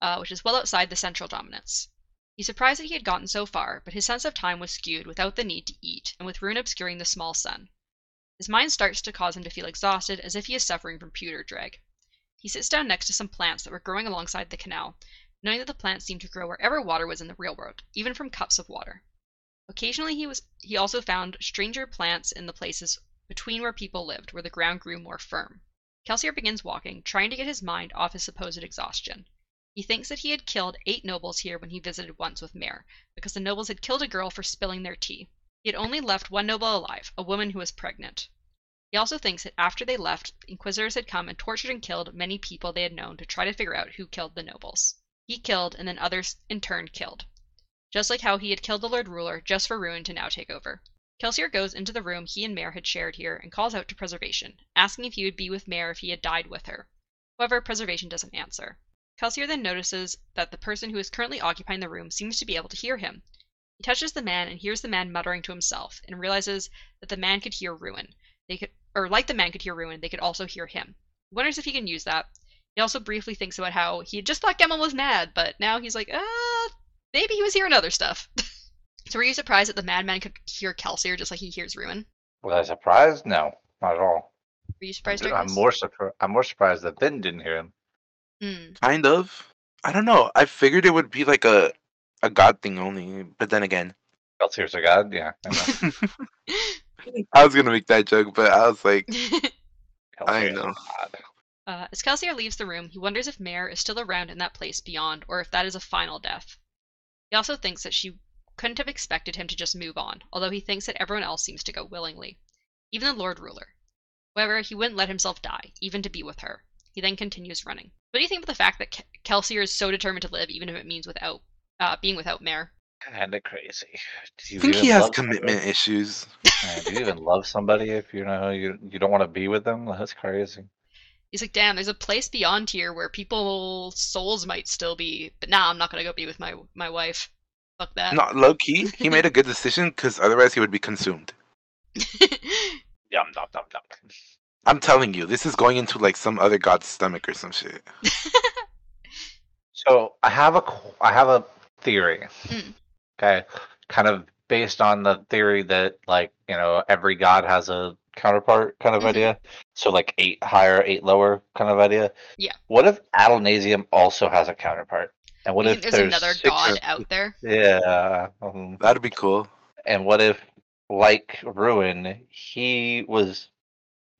uh, which is well outside the central dominance. He's surprised that he had gotten so far, but his sense of time was skewed without the need to eat, and with ruin obscuring the small sun. His mind starts to cause him to feel exhausted, as if he is suffering from pewter drag. He sits down next to some plants that were growing alongside the canal, knowing that the plants seemed to grow wherever water was in the real world, even from cups of water. Occasionally he was he also found stranger plants in the places between where people lived, where the ground grew more firm. Kelsier begins walking, trying to get his mind off his supposed exhaustion. He thinks that he had killed eight nobles here when he visited once with Mare, because the nobles had killed a girl for spilling their tea. He had only left one noble alive, a woman who was pregnant. He also thinks that after they left, inquisitors had come and tortured and killed many people they had known to try to figure out who killed the nobles. He killed, and then others in turn killed. Just like how he had killed the Lord Ruler just for Ruin to now take over. Kelsier goes into the room he and Mare had shared here and calls out to Preservation, asking if he would be with Mare if he had died with her. However, Preservation doesn't answer. Kelsier then notices that the person who is currently occupying the room seems to be able to hear him. He touches the man and hears the man muttering to himself, and realizes that the man could hear Ruin. They could, or like the man could hear Ruin, they could also hear him. He wonders if he can use that. He also briefly thinks about how he had just thought Gemmel was mad, but now he's like, uh, maybe he was hearing other stuff. *laughs* so were you surprised that the madman could hear Kelsier just like he hears Ruin? Was I surprised? No, not at all. Were you surprised? I'm Douglas? more surprised. I'm more surprised that Ben didn't hear him. Hmm. kind of. I don't know. I figured it would be like a a god thing only, but then again, Elsewhere's a god. Yeah. I. *laughs* I was gonna make that joke, but I was like, *laughs* I Elsewhere's a know. Uh, as Kelsier leaves the room, he wonders if Mare is still around in that place beyond, or if that is a final death. He also thinks that she couldn't have expected him to just move on, although he thinks that everyone else seems to go willingly, even the Lord Ruler. However, he wouldn't let himself die, even to be with her. He then continues running. What do you think of the fact that Ke- Kelsier is so determined to live, even if it means without uh, being without Mare? Kinda crazy. Do I you think he has love somebody? commitment issues. Yeah, do you even love somebody if you know you you don't want to be with them? That's crazy. He's like, damn, there's a place beyond here where people's souls might still be, but nah, I'm not gonna go be with my my wife. Fuck that. Not low key. He made a good decision because otherwise he would be consumed. *laughs* Yum yum yum yum. I'm telling you, this is going into like some other god's stomach or some shit. *laughs* So I have a I have a theory. Mm. Okay, kind of based on the theory that like you know every god has a counterpart kind of Mhm. idea. So like eight higher, eight lower kind of idea. Yeah. What if Adonalsium also has a counterpart? And what You if think there's, another god or- out there? Yeah. um, That'd be cool. and what if, like Ruin, he was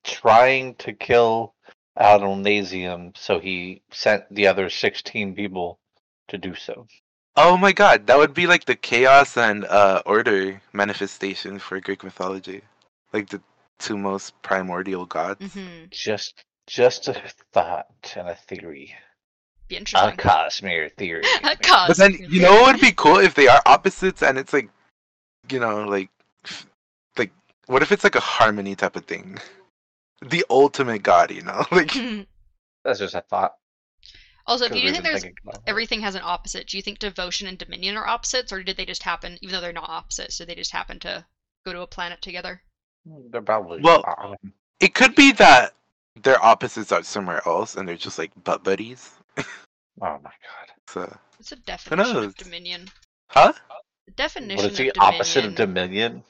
trying to kill Adonalsium, so he sent the other sixteen people to do so. Oh my god, that would be like the chaos and uh, order manifestation for Greek mythology. Like the two most primordial gods. hmm Just, just a thought and a theory, Be a. Cosmere theory. *laughs* A But then you know what would be cool if they are opposites and it's like, you know, like, like what if it's like a harmony type of thing? The ultimate god, you know, *laughs* like That's just a thought. also, do 'cause you we've think there's thinking about it. everything has an opposite? Do you think devotion and dominion are opposites, or did they just happen, even though they're not opposites, did they just happen to go to a planet together? They're probably Well- um, it could be that their opposites are somewhere else and they're just like butt buddies. Oh my god. *laughs* So, What's the definition of dominion? huh? The definition What is the of dominion. opposite of Dominion?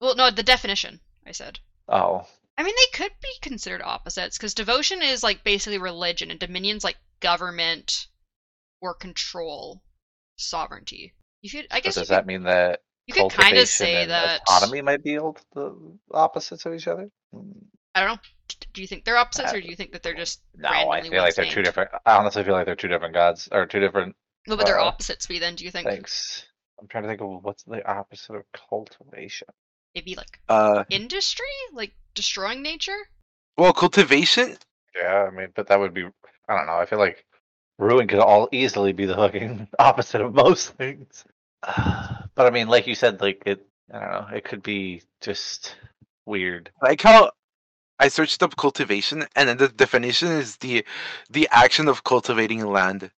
Well, no, the definition. I said. Oh, I mean, they could be considered opposites because devotion is like basically religion, and dominion's like government or control, sovereignty. You could, I guess, does could, that mean that you could kind of say that. autonomy might be the opposites of each other? Hmm. I don't know. Do you think they're opposites, or do you think that they're just No, I feel like they're two different. I honestly feel like they're two different gods or two different What would their uh, opposites be then? Do you think things. I'm trying to think of what's the opposite of cultivation. Maybe like Uh, industry, like destroying nature? well, cultivation. Yeah, I mean, but that would be. I don't know. I feel like Ruin could all easily be the fucking *laughs* opposite of most things. *sighs* but I mean, like you said, like it. I don't know. It could be just weird. like how I searched up cultivation, and then the definition is the the action of cultivating land.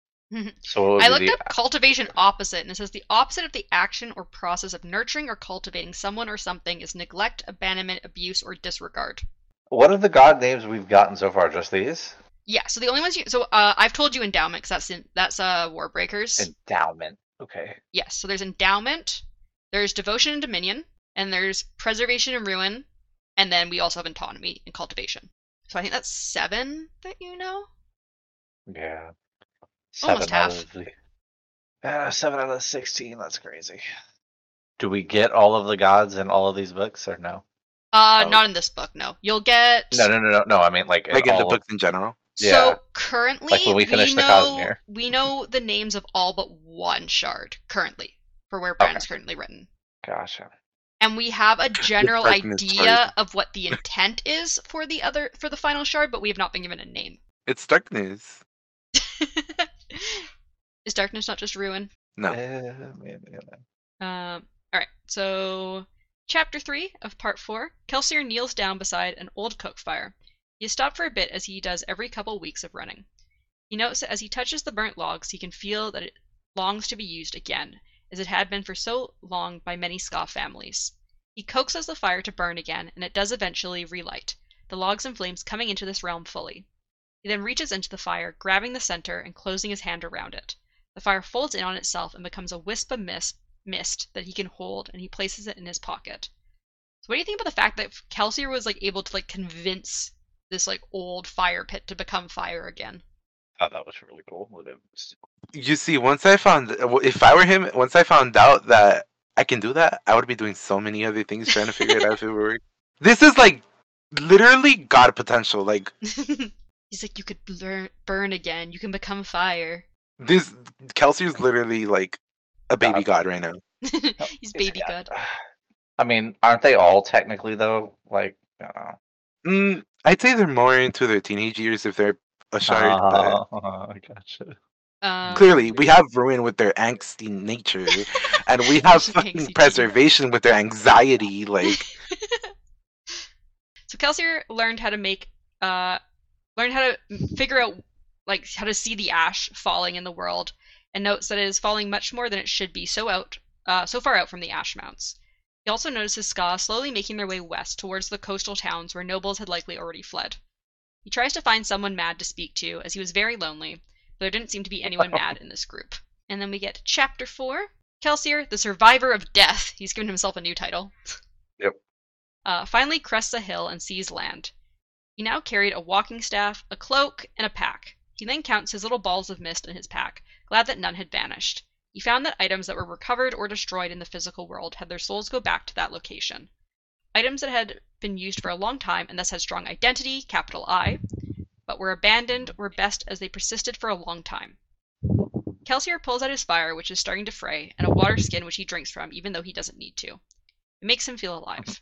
So I looked the, up cultivation opposite, and it says the opposite of the action or process of nurturing or cultivating someone or something is neglect, abandonment, abuse, or disregard. what are the god names we've gotten so far? Just these? Yeah, so the only ones you so uh, I've told you endowment because that's in, that's uh Warbreakers. Endowment. Okay. yes, so there's endowment, there's devotion and dominion, and there's preservation and ruin, and then we also have autonomy and cultivation. So I think that's seven that you know. Yeah. Almost out half. of the uh, seven out of sixteen. That's crazy. Do we get all of the gods in all of these books or no? Uh, Oh. not in this book. No, you'll get No, no, no, no. No, I mean like, Like in the all- books in general. So Yeah. currently, Like when we finish the know Cosmere. we know the names of all but one shard currently for where Brand's currently written, Gotcha. and we have a *laughs* general idea of what the intent *laughs* is for the other for the final shard, but we have not been given a name. It's darkness. *laughs* *laughs* is darkness not just ruin? No. Maybe, yeah. Um, all right, so chapter three of part four. Kelsier kneels down beside an old cook fire. He has stopped for a bit as he does every couple weeks of running. He notes that as he touches the burnt logs, he can feel that it longs to be used again, as it had been for so long by many Skaa families. He coaxes the fire to burn again, and it does eventually relight, the logs and flames coming into this realm fully. He then reaches into the fire, grabbing the center and closing his hand around it. The fire folds in on itself and becomes a wisp of mist, mist that he can hold, and he places it in his pocket. So, what do you think about the fact that Kelsier was like able to like convince this like old fire pit to become fire again? Oh, that was really cool. What it was- You see, once I found, if I were him, once I found out that I can do that, I would be doing so many other things trying to figure it out if it work. *laughs* This is like literally god potential. Like *laughs* He's like, you could blur- burn again. You can become fire. this, Kelsey is literally like a baby God. god right now. *laughs* He's baby Yeah. god. *sighs* I mean, aren't they all technically though? Like, I don't know. Mm, I'd say they're more into their teenage years if they're a shard. but Oh, *laughs* I gotcha. Um, clearly, we have ruin with their angsty nature, and we have *laughs* Angsty fucking nature. preservation with their anxiety. Like so Kelsier learned how to make, uh, learned how to figure out, like, how to see the ash falling in the world, and notes that it is falling much more than it should be, so out, uh, so far out from the ash mounts. He also notices Skaa slowly making their way west towards the coastal towns where nobles had likely already fled. He tries to find someone mad to speak to, as he was very lonely, but there didn't seem to be anyone *laughs* mad in this group. And then we get to chapter four. Kelsier, the survivor of death. He's given himself a new title. Yep. Uh, finally crests a hill and sees land. He now carried a walking staff, a cloak, and a pack. He then counts his little balls of mist in his pack, glad that none had vanished. He found that items that were recovered or destroyed in the physical world had their souls go back to that location. Items that had been used for a long time and thus had strong identity, capital I, but were abandoned were best as they persisted for a long time. Kelsier pulls out his fire, which is starting to fray, and a water skin which he drinks from, even though he doesn't need to. It makes him feel alive.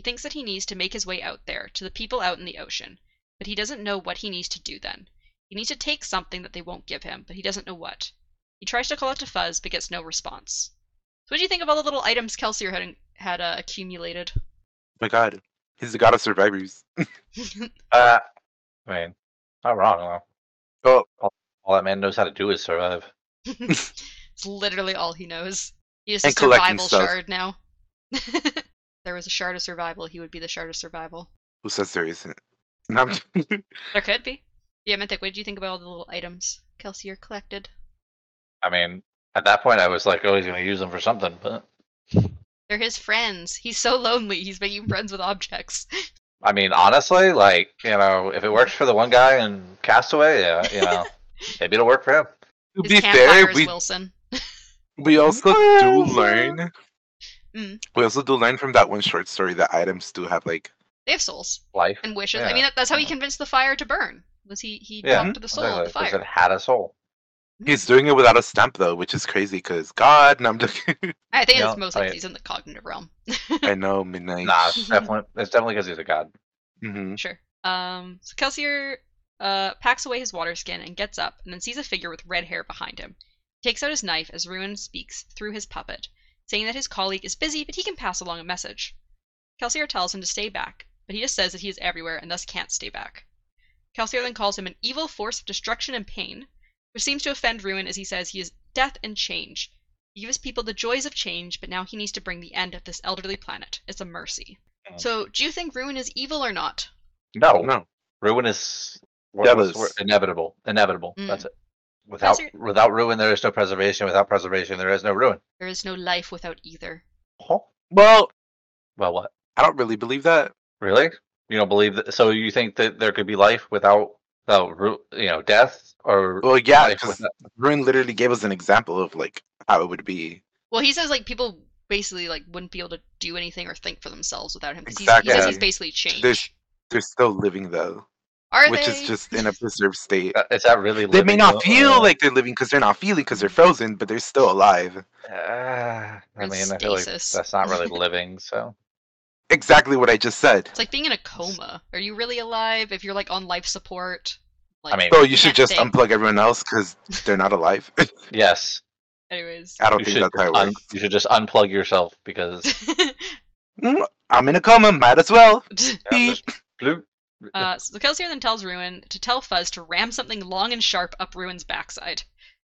He thinks that he needs to make his way out there, to the people out in the ocean, but he doesn't know what he needs to do then. He needs to take something that they won't give him, but he doesn't know what. He tries to call out to Fuzz, but gets no response. So, what do you think of all the little items Kelsier had, had uh, accumulated? my god, he's the god of survivors. *laughs* *laughs* Uh, I mean, not wrong. though. Oh, All that man knows how to do is survive. *laughs* it's literally all he knows. He is a survival shard now. There was a shard of survival, he would be the shard of survival. who says there isn't? *laughs* No, There could be. Yeah, Mythic, what did you think about all the little items Kelsier collected? I mean, at that point, I was like, oh, he's going to use them for something, but They're his friends. He's so lonely. He's making friends with objects. *laughs* I mean, honestly, like, you know, if it works for the one guy in Castaway, yeah, you know, *laughs* maybe it'll work for him. to His be campfire fair, we Wilson. we also do learn. Mm. We also do learn from that one short story that items do have like They have souls Life. and wishes. I mean, that, that's how he convinced the fire to burn. Was he he Yeah, talked to the soul of the Exactly, 'cause fire? it had a soul. he's doing it without a stamp though, which is crazy because God, no, I'm just *laughs* I think Yeah, it's most I- likely he's in the cognitive realm. *laughs* I know midnight. Nah, it's *laughs* definitely, it's definitely because he's a god. Mm-hmm. Sure. Um, so Kelsier uh, packs away his water skin and gets up, and then sees a figure with red hair behind him. He takes out his knife as Ruin speaks through his puppet, saying that his colleague is busy but he can pass along a message. Kelsier tells him to stay back, but he just says that he is everywhere and thus can't stay back. Kelsier then calls him an evil force of destruction and pain, which seems to offend Ruin as he says he is death and change. He gives people the joys of change, but now he needs to bring the end of this elderly planet. It's a mercy. So, do you think Ruin is evil or not? No, No. ruin is what- That was- inevitable. Inevitable. Mm. That's it. Without Professor- without ruin, there is no preservation. Without preservation, there is no ruin. There is no life without either. Huh? Well, Well, what? I don't really believe that. Really? You don't believe that? So you think that there could be life without without ru- you know death or Well, yeah, because without- Ruin literally gave us an example of like how it would be. Well, he says like people basically like wouldn't be able to do anything or think for themselves without him. 'cause he's, he says he's basically changed. There's they're still living though, Are which they? is just in a preserved state. Uh, is that really? They may not though? feel like they're living because they're not feeling because they're frozen, but they're still alive. Uh, I Or mean, I feel like that's not really *laughs* living. So Exactly what I just said. It's like being in a coma. Are you really alive if you're like on life support? Like, I mean, So you should just think. unplug everyone else because they're not alive. *laughs* yes, anyways. I don't you think should that's how it un- works. you should just unplug yourself because *laughs* Mm, I'm in a coma. Might as well. yeah, Beep. just bloop. Uh, so Kelsier then tells Ruin to tell Fuzz to ram something long and sharp up Ruin's backside.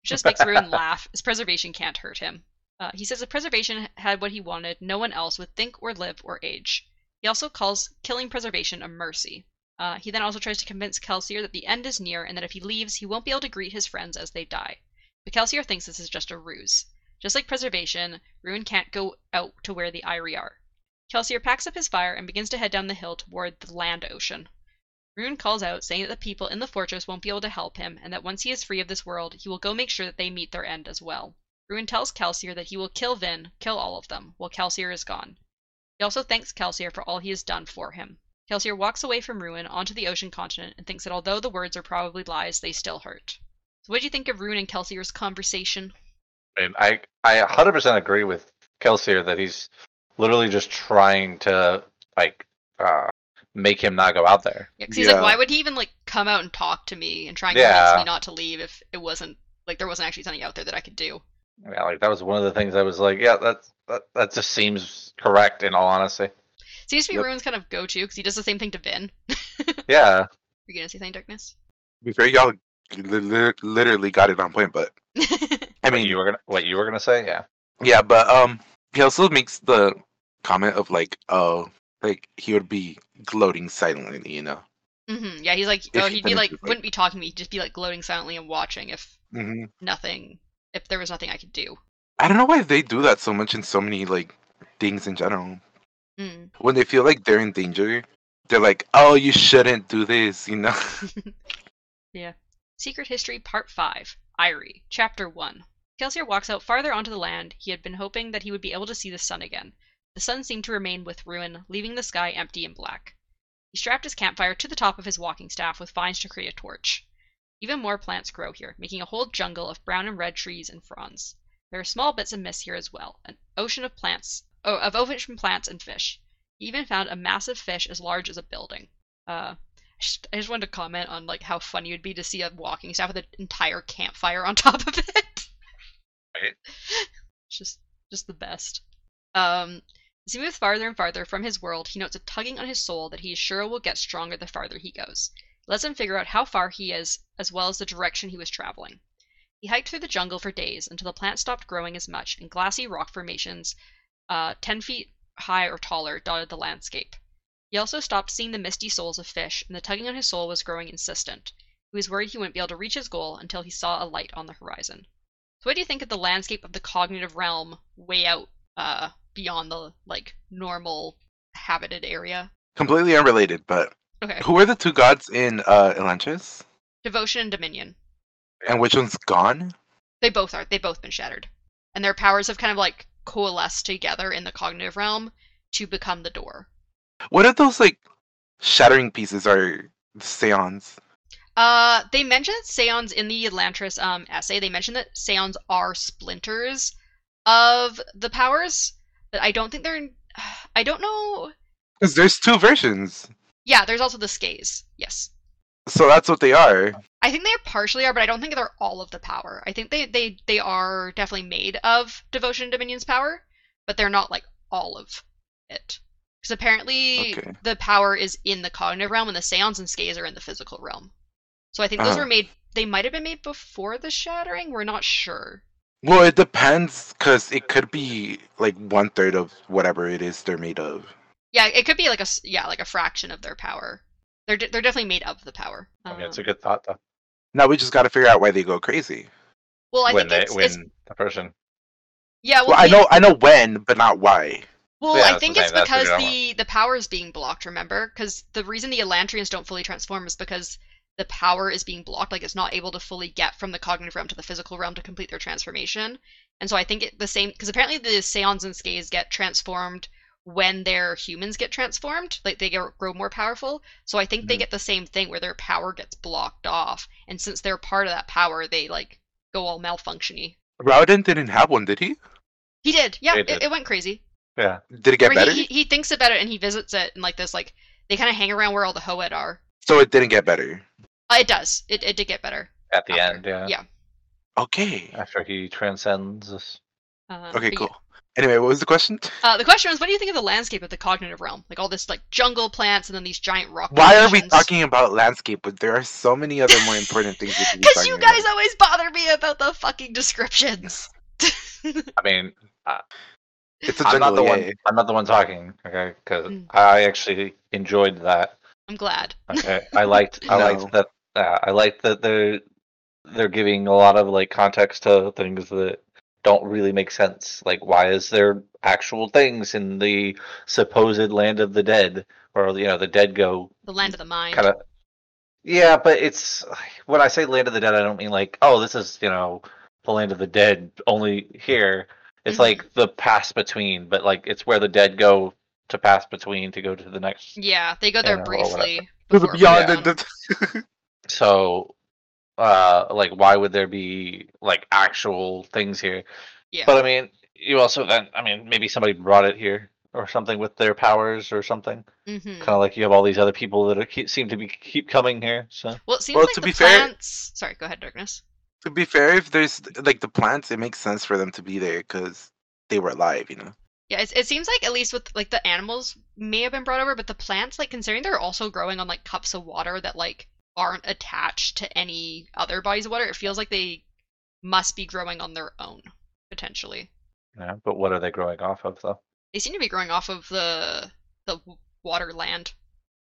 Which just makes Ruin *laughs* laugh, as preservation can't hurt him. Uh, he says if preservation had what he wanted, no one else would think or live or age. He also calls killing preservation a mercy. Uh, he then also tries to convince Kelsier that the end is near and that if he leaves, he won't be able to greet his friends as they die. But Kelsier thinks this is just a ruse. Just like preservation, Ruin can't go out to where the Ire are. Kelsier packs up his fire and begins to head down the hill toward the land ocean. Ruin calls out, saying that the people in the fortress won't be able to help him, and that once he is free of this world, he will go make sure that they meet their end as well. Ruin tells Kelsier that he will kill Vin, kill all of them, while Kelsier is gone. He also thanks Kelsier for all he has done for him. Kelsier walks away from Ruin onto the ocean continent and thinks that although the words are probably lies, they still hurt. So, what do you think of Ruin and Kelsier's conversation? I I 100% agree with Kelsier that he's literally just trying to like uh make him not go out there. Yeah, 'cause he's like, why would he even like come out and talk to me and try and convince Yeah. me not to leave if it wasn't like there wasn't actually something out there that I could do? Yeah, like that was one of the things I was like, yeah, that's that that just seems correct in all honesty. Seems to be Yep. Ruin's kind of go-to because he does the same thing to Vin. *laughs* Yeah. you gonna say something, Darkness? Before y'all li- li- literally got it on point, but *laughs* I I mean, mean, you were gonna what you were gonna say? Yeah. yeah, but um, he also makes the comment of like, oh, like he would be gloating silently, you know. hmm Yeah, he's like, If he he'd be like, like- wouldn't be talking to me, he'd just be like gloating silently and watching if hmm nothing, if there was nothing I could do. I don't know why they do that so much in so many like things in general. Mm. When they feel like they're in danger, they're like, oh, you shouldn't do this, you know. *laughs* *laughs* Yeah. Secret History Part 5 Ire, Chapter 1. Kelsier walks out farther onto the land. He had been hoping that he would be able to see the sun again. The sun seemed to remain with Ruin, leaving the sky empty and black. He strapped his campfire to the top of his walking staff with vines to create a torch. Even more plants grow here, making a whole jungle of brown and red trees and fronds. There are small bits of mist here as well, an ocean of plants, oh, of ocean plants and fish. He even found a massive fish as large as a building. Uh, I just, I just wanted to comment on like how funny it would be to see a walking staff with an entire campfire on *laughs* top of it. Right. It's just just the best. Um, as he moves farther and farther from his world, he notes a tugging on his soul that he is sure will get stronger the farther he goes. It lets him figure out how far he is, as well as the direction he was traveling. He hiked through the jungle for days until the plants stopped growing as much, and glassy rock formations, uh, ten feet high or taller, dotted the landscape. He also stopped seeing the misty souls of fish, and the tugging on his soul was growing insistent. He was worried he wouldn't be able to reach his goal until he saw a light on the horizon. So, what do you think of the landscape of the cognitive realm way out uh, beyond the like normal habited area? Completely unrelated, but Okay, who are the two gods in uh Elantris? devotion and dominion. And which one's gone? They both are. They've both been shattered, and their powers have kind of like coalesced together in the cognitive realm to become the door. What if those like shattering pieces are the Seons? Uh, they mentioned Seons in the Elantris um essay. They mentioned that Seons are splinters of the powers, but I don't think they're. In, *sighs* I don't know. Because there's two versions. Yeah, there's also the Skaze. Yes. So that's what they are. I think they partially are, but I don't think they're all of the power. I think they they they are definitely made of devotion and dominion's power, but they're not like all of it. Because apparently Okay. the power is in the cognitive realm, and the Seons and Skaze are in the physical realm. So I think those Uh-huh. were made. They might have been made before the shattering. We're not sure. Well, it depends because it could be like one third of whatever it is they're made of. Yeah, it could be like a s- yeah, like a fraction of their power. They're de- they're definitely made of the power. I mean, it's a Um, good thought though. Now we just got to figure out why they go crazy. well, I when think they it's, when it's the person yeah. Well, Well, I know, I know when, but not why. Well, Yeah, I think it's thing, that's the because the the power is being blocked. Remember, because the reason the Elantrians don't fully transform is because the power is being blocked. Like it's not able to fully get from the cognitive realm to the physical realm to complete their transformation. And so I think it, the same because apparently the Seons and Skaze get transformed when their humans get transformed, like they get, grow more powerful. So I think they Mhm. get the same thing where their power gets blocked off, and since they're part of that power, they like go all malfunctiony. Raoden didn't have one, did he? He did, yeah. They It, it went crazy. yeah Did it get Where better? He, he, he thinks about it and he visits it and like this like they kind of hang around where all the Hoed are. So it didn't get better. Uh, it does. It, it did get better. at the After- end yeah yeah. Okay. after he transcends this Uh, Okay, but cool. Anyway, what was the question? yeah. Uh, the question was, what do you think of the landscape of the cognitive realm? Like all this like jungle plants and then these giant rock. Why are we talking about landscape? But there are so many other more important things we could be *laughs* Because you guys about. always bother me about the fucking descriptions. *laughs* i mean It's a i'm not the yeah. one i'm not the one talking okay because Mm. i actually enjoyed that I'm glad. okay i liked i *laughs* No. liked that uh, i like that they're they're giving a lot of like context to things that don't really make sense like why is there actual things in the supposed land of the dead or you know the dead go The land of the mind. kind of yeah but it's when i say land of the dead i don't mean like oh this is you know the land of the dead only here it's Mhm. like the pass between but like it's where the dead go to pass between to go to the next Yeah, they go there know, briefly. To the before beyond the, *laughs* the- so uh like why would there be like actual things here Yeah. but i mean you also then i mean maybe somebody brought it here or something with their powers or something hmm kind of like you have all these other people that are, keep, seem to be keep coming here so Well, it seems Well, like to the be fair- plants. Sorry, go ahead, Darkness. to be fair, if there's like the plants, it makes sense for them to be there because they were alive, you know. Yeah, it, it seems like at least with like the animals may have been brought over, but the plants, like considering they're also growing on like cups of water that like aren't attached to any other bodies of water, it feels like they must be growing on their own potentially. yeah but what are they growing off of though They seem to be growing off of the the water land.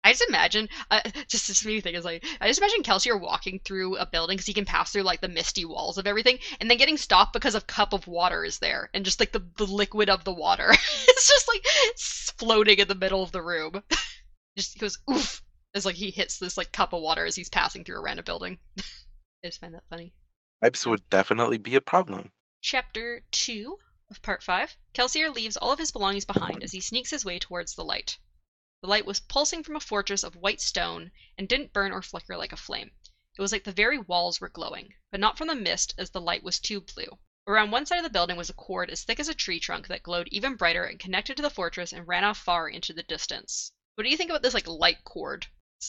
I just imagine, uh, just this new thing is like, I just imagine Kelsey Kelsier walking through a building because he can pass through like the misty walls of everything, and then getting stopped because a cup of water is there, and just like the, the liquid of the water, *laughs* it's just like floating in the middle of the room. *laughs* just he goes oof as like he hits this like cup of water as he's passing through a random building. *laughs* I just find that funny. Pipes would definitely be a problem. Chapter 2 of Part 5 Kelsier leaves all of his belongings behind as he sneaks his way towards the light. The light was pulsing from a fortress of white stone and didn't burn or flicker like a flame. It was like the very walls were glowing, but not from the mist as the light was too blue. Around one side of the building was a cord as thick as a tree trunk that glowed even brighter and connected to the fortress and ran off far into the distance. What do you think about this like light cord?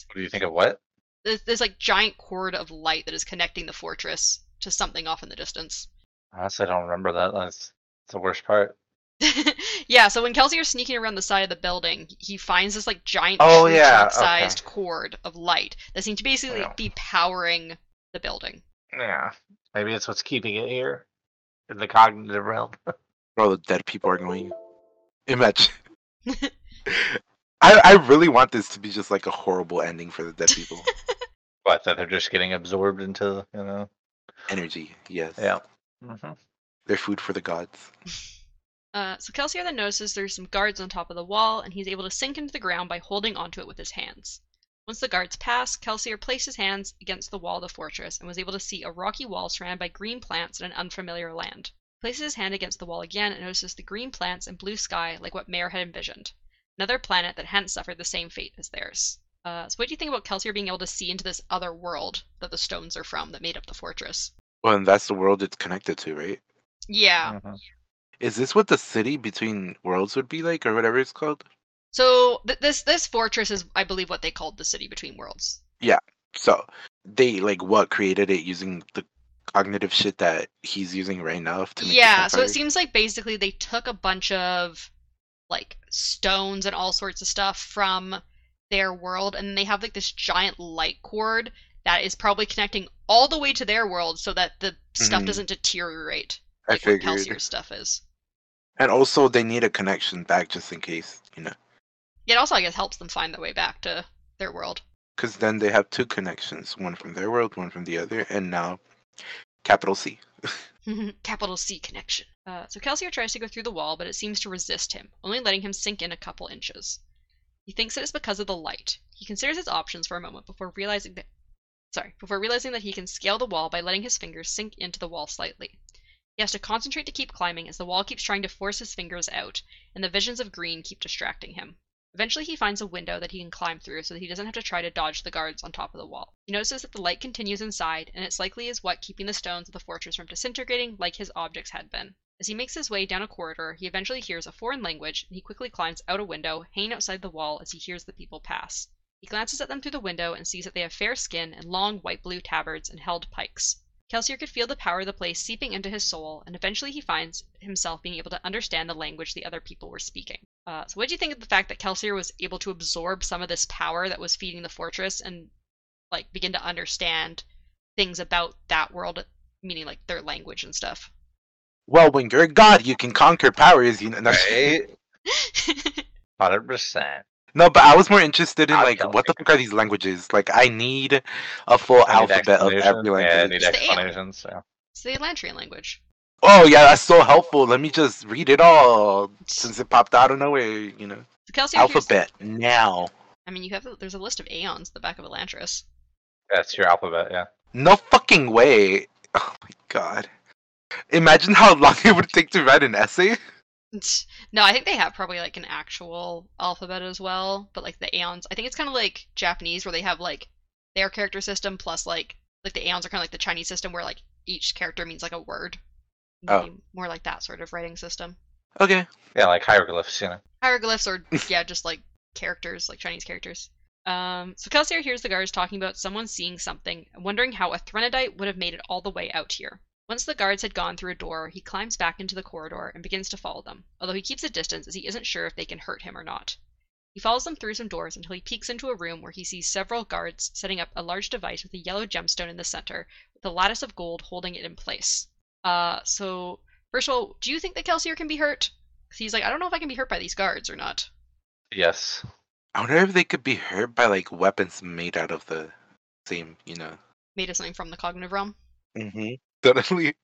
What do you think of what There's, this like giant cord of light that is connecting the fortress to something off in the distance. honestly i don't remember that that's, that's the worst part *laughs* yeah, so when Kelsier's sneaking around the side of the building, he finds this like giant Oh, tree yeah, trunk sized cord of light that seems to basically Yeah. be powering the building. yeah maybe it's what's keeping it here in the cognitive realm Where all the dead people are going. Imagine. *laughs* *laughs* I I really want this to be just like a horrible ending for the dead people. *laughs* but that they're just getting absorbed into you know Energy, yes. yeah hmm They're food for the gods. *laughs* Uh, so Kelsier then notices there's some guards on top of the wall, and he's able to sink into the ground by holding onto it with his hands. Once the guards pass, Kelsier placed his hands against the wall of the fortress and was able to see a rocky wall surrounded by green plants in an unfamiliar land. He places his hand against the wall again and notices the green plants and blue sky like what Mare had envisioned. Another planet that hadn't suffered the same fate as theirs. Uh, so what do you think about Kelsier being able to see into this other world that the stones are from that made up the fortress? Well, and that's the world it's connected to, right? Yeah. Mhm. Is this what the city between worlds would be like, or whatever it's called? So th- this this fortress is, I believe, what they called the city between worlds. Yeah. So they like what created it using the cognitive shit that he's using right now to make the yeah, so it seems like basically they took a bunch of like stones and all sorts of stuff from their world and they have like this giant light cord that is probably connecting all the way to their world so that the stuff Mhm. doesn't deteriorate I like figured. Kelsier's stuff is. And also they need a connection back just in case, you know. It also I guess helps them find their way back to their world. Because then they have two connections, one from their world, one from the other, and now capital C. *laughs* Capital C connection. Uh, so Kelsier tries to go through the wall, but it seems to resist him, only letting him sink in a couple inches. He thinks it is because of the light. He considers his options for a moment before realizing that sorry, before realizing that he can scale the wall by letting his fingers sink into the wall slightly. He has to concentrate to keep climbing as the wall keeps trying to force his fingers out, and the visions of green keep distracting him. Eventually, he finds a window that he can climb through so that he doesn't have to try to dodge the guards on top of the wall. He notices that the light continues inside, and it's likely is what keeping the stones of the fortress from disintegrating like his objects had been. As he makes his way down a corridor, he eventually hears a foreign language, and he quickly climbs out a window, hanging outside the wall as he hears the people pass. He glances at them through the window and sees that they have fair skin and long white blue tabards and held pikes. Kelsier could feel the power of the place seeping into his soul, and eventually he finds himself being able to understand the language the other people were speaking. Uh, so, what do you think of the fact that Kelsier was able to absorb some of this power that was feeding the fortress and like begin to understand things about that world, meaning like their language and stuff? Well, when you're a god, you can conquer powers. You know. no, Right? *laughs* Hundred percent. No, but I was more interested in I'll like what the fuck are these languages? Like, I need a full alphabet of every language. Yeah, I need It's the alien. explanations. Yeah. it's the Elantrian language. Oh yeah, that's so helpful. Let me just read it all since it popped out of nowhere. You know, So Kelsier hears- alphabet now. I mean, you have there's a list of Aons at the back of Elantris. That's your alphabet. Yeah. No fucking way. Oh my god. Imagine how long it would take to write an essay. No, I think they have probably like an actual alphabet as well, but like the Aons, I think it's kind of like Japanese where they have like their character system plus like like the Aons are kind of like the Chinese system where like each character means like a word. Oh. Maybe More like that sort of writing system. Okay. Yeah, like hieroglyphs. You know. Hieroglyphs or *laughs* yeah, just like characters, like Chinese characters. Um, so Kelsier hears the guards talking about someone seeing something wondering how a Threnodite would have made it all the way out here. Once the guards had gone through a door, he climbs back into the corridor and begins to follow them, although he keeps a distance as he isn't sure if they can hurt him or not. He follows them through some doors until he peeks into a room where he sees several guards setting up a large device with a yellow gemstone in the center, with a lattice of gold holding it in place. Uh, so first of all, do you think that Kelsier can be hurt? 'Cause he's like, I don't know if I can be hurt by these guards or not. Yes. I wonder if they could be hurt by like weapons made out of the same, you know. Made of something from the cognitive realm. Mm-hmm. *laughs* Suddenly,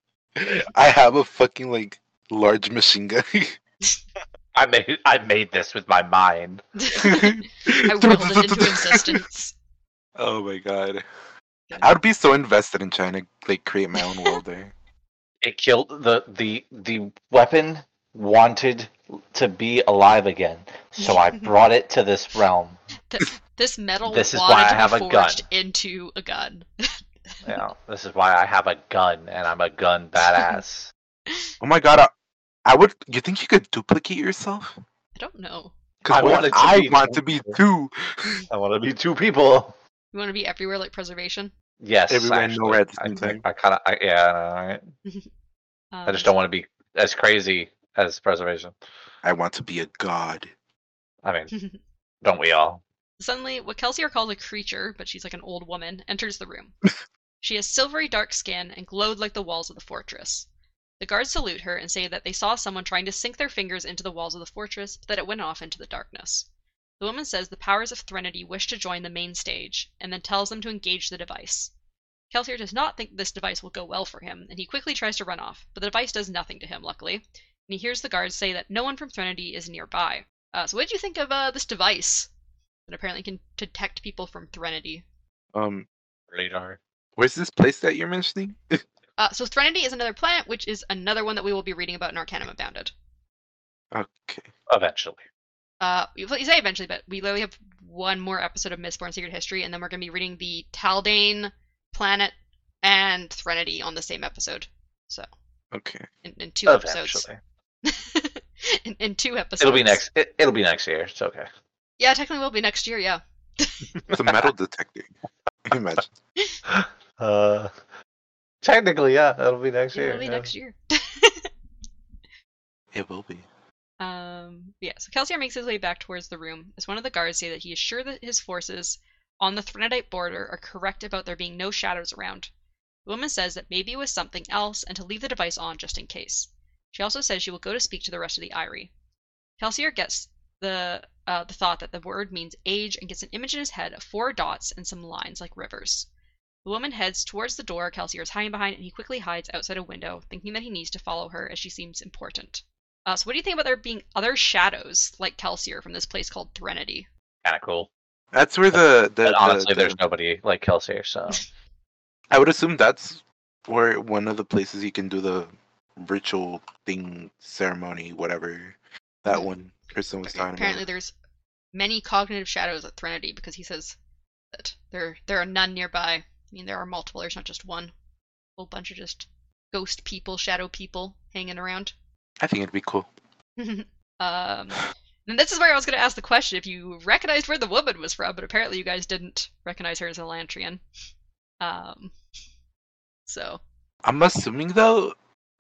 I have a fucking like large machine gun. *laughs* I made I made this with my mind. *laughs* I willed it into existence. Oh my god. I would be so invested in trying to like create my own world there. It killed The the the weapon wanted to be alive again, so I brought it to this realm. This metal This is wanted why I to have be a forged gun. into a gun. You know, this is why I have a gun and I'm a gun badass. *laughs* Oh my god, I, I would. You think you could duplicate yourself? I don't know. Because I what want if to I be want to be two *laughs* I want to be two people. You want to be everywhere like preservation? Yes, Everywhere and actually. nowhere at the I same think time. I kind of, I, yeah, I right? *laughs* Um, I just don't want to be as crazy as preservation. I want to be a god. I mean, don't we all? Suddenly, what Kelsier calls a creature, but she's like an old woman, enters the room. She has silvery dark skin and glowed like the walls of the fortress. The guards salute her and say that they saw someone trying to sink their fingers into the walls of the fortress, but that it went off into the darkness. The woman says the powers of Threnody wish to join the main stage, and then tells them to engage the device. Kelsier does not think this device will go well for him, and he quickly tries to run off, but the device does nothing to him, luckily, and he hears the guards say that no one from Threnody is nearby. Uh, so what did you think of uh, this device that apparently can detect people from Threnody? Um, Radar. Where's this place that you're mentioning? *laughs* Uh, so Threnody is another planet, which is another one that we will be reading about in Arcanum Unbounded. okay. Eventually. Uh, you you say eventually, but we literally have one more episode of Mistborn Secret History, and then we're going to be reading the Taldain planet and Threnody on the same episode. So Okay. in, in two episodes. Eventually. *laughs* in, in two episodes. It'll be next. It, it'll be next year. It's okay. Yeah, technically will be next year. Yeah. It's a metal detector. Imagine. *laughs* Uh, *laughs* technically, yeah, that'll be next year. It'll be yeah. next year. *laughs* It will be. Um, yeah, so Kelsier makes his way back towards the room as one of the guards say that he is sure that his forces on the Threnodite border are correct about there being no shadows around. The woman says that maybe it was something else and to leave the device on just in case. She also says she will go to speak to the rest of the Ire. Kelsier gets the uh, the thought that the word means age and gets an image in his head of four dots and some lines like rivers. The woman heads towards the door Kelsier is hiding behind, and he quickly hides outside a window, thinking that he needs to follow her as she seems important. Uh, so, what do you think about there being other shadows like Kelsier from this place called Threnody? Kind of cool. That's where the the, But the- honestly, the- there's nobody like Kelsier, so *laughs* I would assume that's where one of the places you can do the ritual thing ceremony, whatever that one person was talking Apparently, about. there's many cognitive shadows at Threnody because he says that there there are none nearby. I mean, there are multiple. There's not just one. whole bunch of just ghost people, shadow people hanging around. I think it'd be cool. *laughs* um, and this is where I was going to ask the question if you recognized where the woman was from, but apparently you guys didn't recognize her as a Lantrian. Um, so I'm assuming though,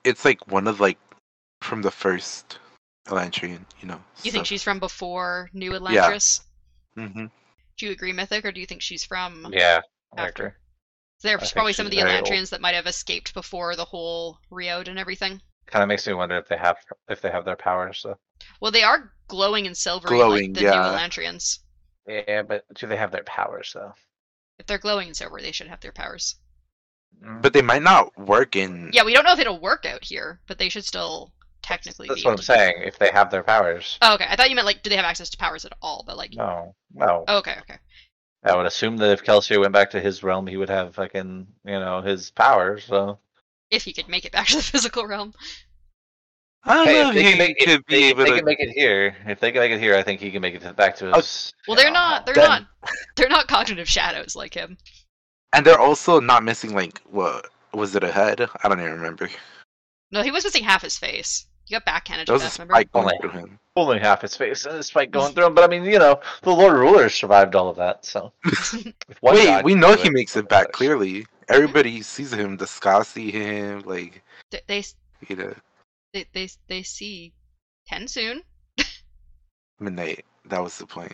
it's like one of like from the first Elantrian, you know. you think she's from before New Yeah. Elantris? hmm Do you agree, Mythic, or do you think she's from? yeah. I After. Agree. There's think probably some of the very old. Elantrians that might have escaped before the whole Reod and everything. Kind of makes me wonder if they have if they have their powers. So Well, they are glowing and silvery Glowing, like the yeah. new Elantrians. yeah, but do they have their powers though? If they're glowing and silver, they should have their powers. Mm. But they might not work in. Yeah, we don't know if it'll work out here, but they should still technically That's be what I'm saying. If they have their powers, Oh, okay. I thought you meant like, do they have access to powers at all? But like, no, no. oh, okay, okay. I would assume that if Kelsier went back to his realm, he would have fucking you know his powers. So If he could make it back to the physical realm. I don't hey, know if they can he make could if be they, if able they to. can make it here, if they can make it here, I think he can make it to- back to Oh, his. Well, they're know, not. They're Then- not. *laughs* They're not cognitive shadows like him. And they're also not missing like what was it a head? I don't even remember. No, he was missing half his face. He got backhanded There to was a death. Remember? spike going Only- through him. only half his face and his spike going through him. But I mean, you know, the Lord Ruler survived all of that. So *laughs* *laughs* Wait, god we know do he makes it back others. clearly. Everybody sees him. The Skaa see him. Like They, they you know, they they they see ten soon. midnight. That was the point.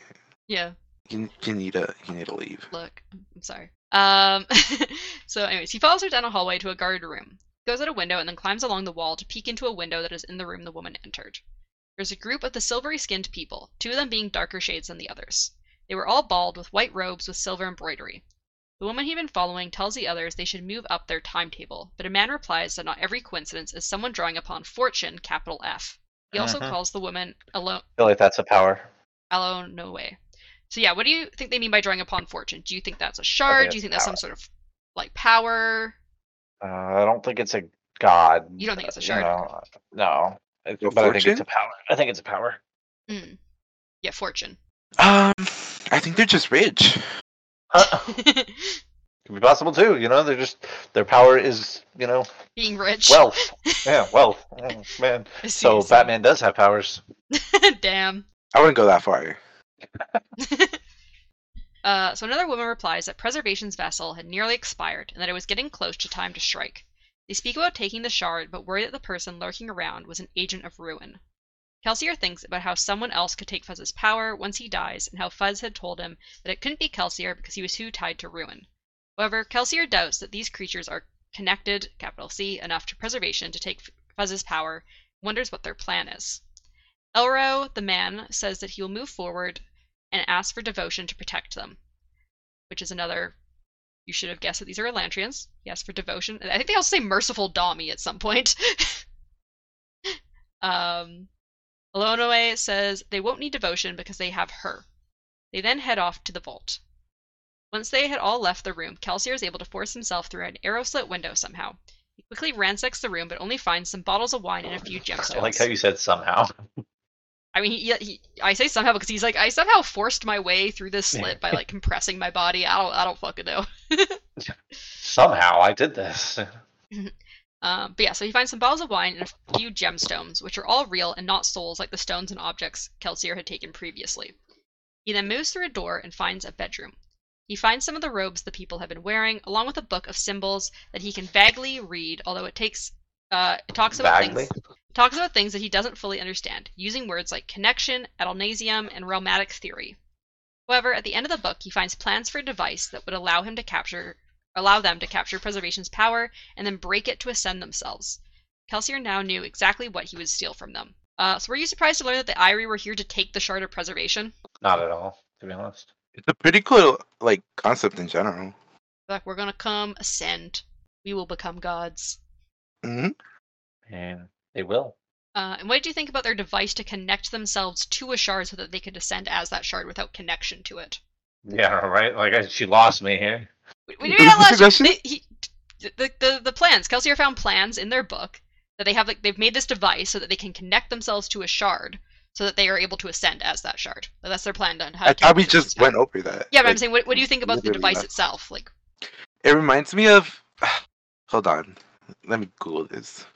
Yeah. You, you need to you need to leave. Look, I'm I'm sorry. Um. *laughs* so, anyways, he follows her down a hallway to a guard room. Goes out a window and then climbs along the wall to peek into a window that is in the room the woman entered. There's a group of the silvery-skinned people, two of them being darker shades than the others. They were all bald with white robes with silver embroidery. The woman he'd been following tells the others they should move up their timetable, but a man replies that not every coincidence is someone drawing upon fortune, capital F. He also Mhm. calls the woman Alonoe. I feel like that's a power. Alone, no way. So yeah, what do you think they mean by drawing upon fortune? Do you think that's a shard? Do you think that's some sort of like power? Uh, I don't think it's a god. You don't think it's a uh, shard? No, no. It- A but I think it's a power. I think it's a power. Mm. Yeah, fortune. Um, I think they're just rich. Uh, *laughs* could be possible too. You know, they're just their power is you know Being rich. wealth. *laughs* yeah, wealth. Oh, man. *laughs* So Batman does have powers. Damn. I wouldn't go that far. Uh, so another woman replies that Preservation's vessel had nearly expired and that it was getting close to time to strike. They speak about taking the shard, but worry that the person lurking around was an agent of ruin. Kelsier thinks about how someone else could take Fuzz's power once he dies, and how Fuzz had told him that it couldn't be Kelsier because he was too tied to ruin. However, Kelsier doubts that these creatures are connected, capital C, enough to Preservation to take Fuzz's power, wonders what their plan is. Elro, the man, says that he will move forward and ask for devotion to protect them, which is another. You should have guessed that these are Elantrians. Yes, for devotion. I think they also say merciful Domi at some point. *laughs* um, Alonoe says they won't need devotion because they have her. They then head off to the vault. Once they had all left the room, Kelsier is able to force himself through an arrow slit window somehow. He quickly ransacks the room, but only finds some bottles of wine and a few gemstones. I *laughs* like how you said somehow. I mean, he, he, I say somehow because he's like, I somehow forced my way through this slit by like compressing my body. I don't, I don't fucking know. *laughs* Somehow I did this. *laughs* Um, but yeah, so he finds some bottles of wine and a few gemstones, which are all real and not souls like the stones and objects Kelsier had taken previously. He then moves through a door and finds a bedroom. He finds some of the robes the people have been wearing, along with a book of symbols that he can vaguely read, although it takes uh, it talks about Vaguely? things talks about things that he doesn't fully understand, using words like connection, Adonalsium, and realmatic theory. However, at the end of the book, he finds plans for a device that would allow him to capture allow them to capture preservation's power and then break it to ascend themselves. Kelsier now knew exactly what he would steal from them. Uh, so were you surprised to learn that the Ire were here to take the shard of preservation? Not at all, to be honest. It's a pretty cool like concept in general. Like we're gonna come ascend. We will become gods. Hmm And they will. Uh, and what did you think about their device to connect themselves to a shard so that they could ascend as that shard without connection to it? Yeah, right. Like I, she lost me here. We, we did that last they, he, the, the the plans. Kelsier found plans in their book that they have like they've made this device so that they can connect themselves to a shard so that they are able to ascend as that shard. Like, that's their plan on how I to thought we just went over that. Yeah, but I'm saying, what, what do you think about the device not. itself? Like, It reminds me of. *sighs* Hold on, let me Google this.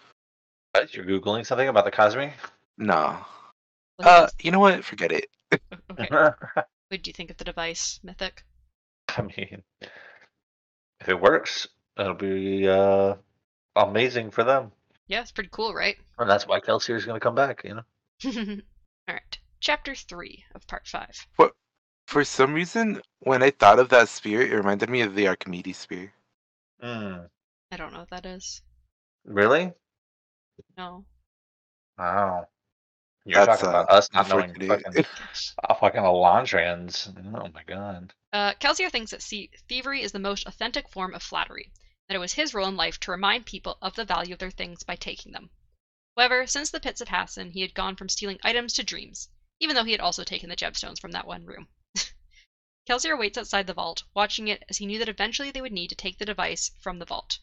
What? You're googling something about the Cosmere? No, uh, you know what? Forget it. okay. *laughs* What do you think of the device, Mythic? I mean, if it works, it'll be uh, amazing for them. Yeah, it's pretty cool, right? And that's why Kelsier's going to come back, you know? *laughs* All right. Chapter 3 of Part 5. What? For some reason, when I thought of that spear, it reminded me of the Archimedes spear. Mm. I don't know what that is. Really? No. Wow. You're That's, talking uh, about us not knowing unfortunate. fucking, *laughs* uh, fucking Elantrians. Oh my god. Uh, Kelsier thinks that see- thievery is the most authentic form of flattery, that it was his role in life to remind people of the value of their things by taking them. However, since the pits of Hathsin, he had gone from stealing items to dreams, even though he had also taken the gemstones from that one room. *laughs* Kelsier waits outside the vault, watching it as he knew that eventually they would need to take the device from the vault.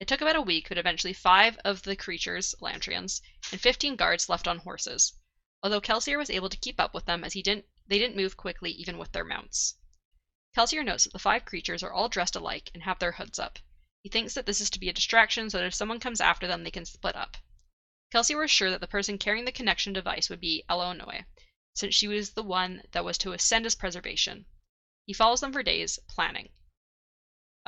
It took about a week, but eventually five of the creatures, Elantrians, and fifteen guards left on horses. Although Kelsier was able to keep up with them as he didn't they didn't move quickly even with their mounts. Kelsier notes that the five creatures are all dressed alike and have their hoods up. He thinks that this is to be a distraction so that if someone comes after them, they can split up. Kelsier was sure that the person carrying the connection device would be Alonoe, since she was the one that was to ascend as preservation. He follows them for days, planning.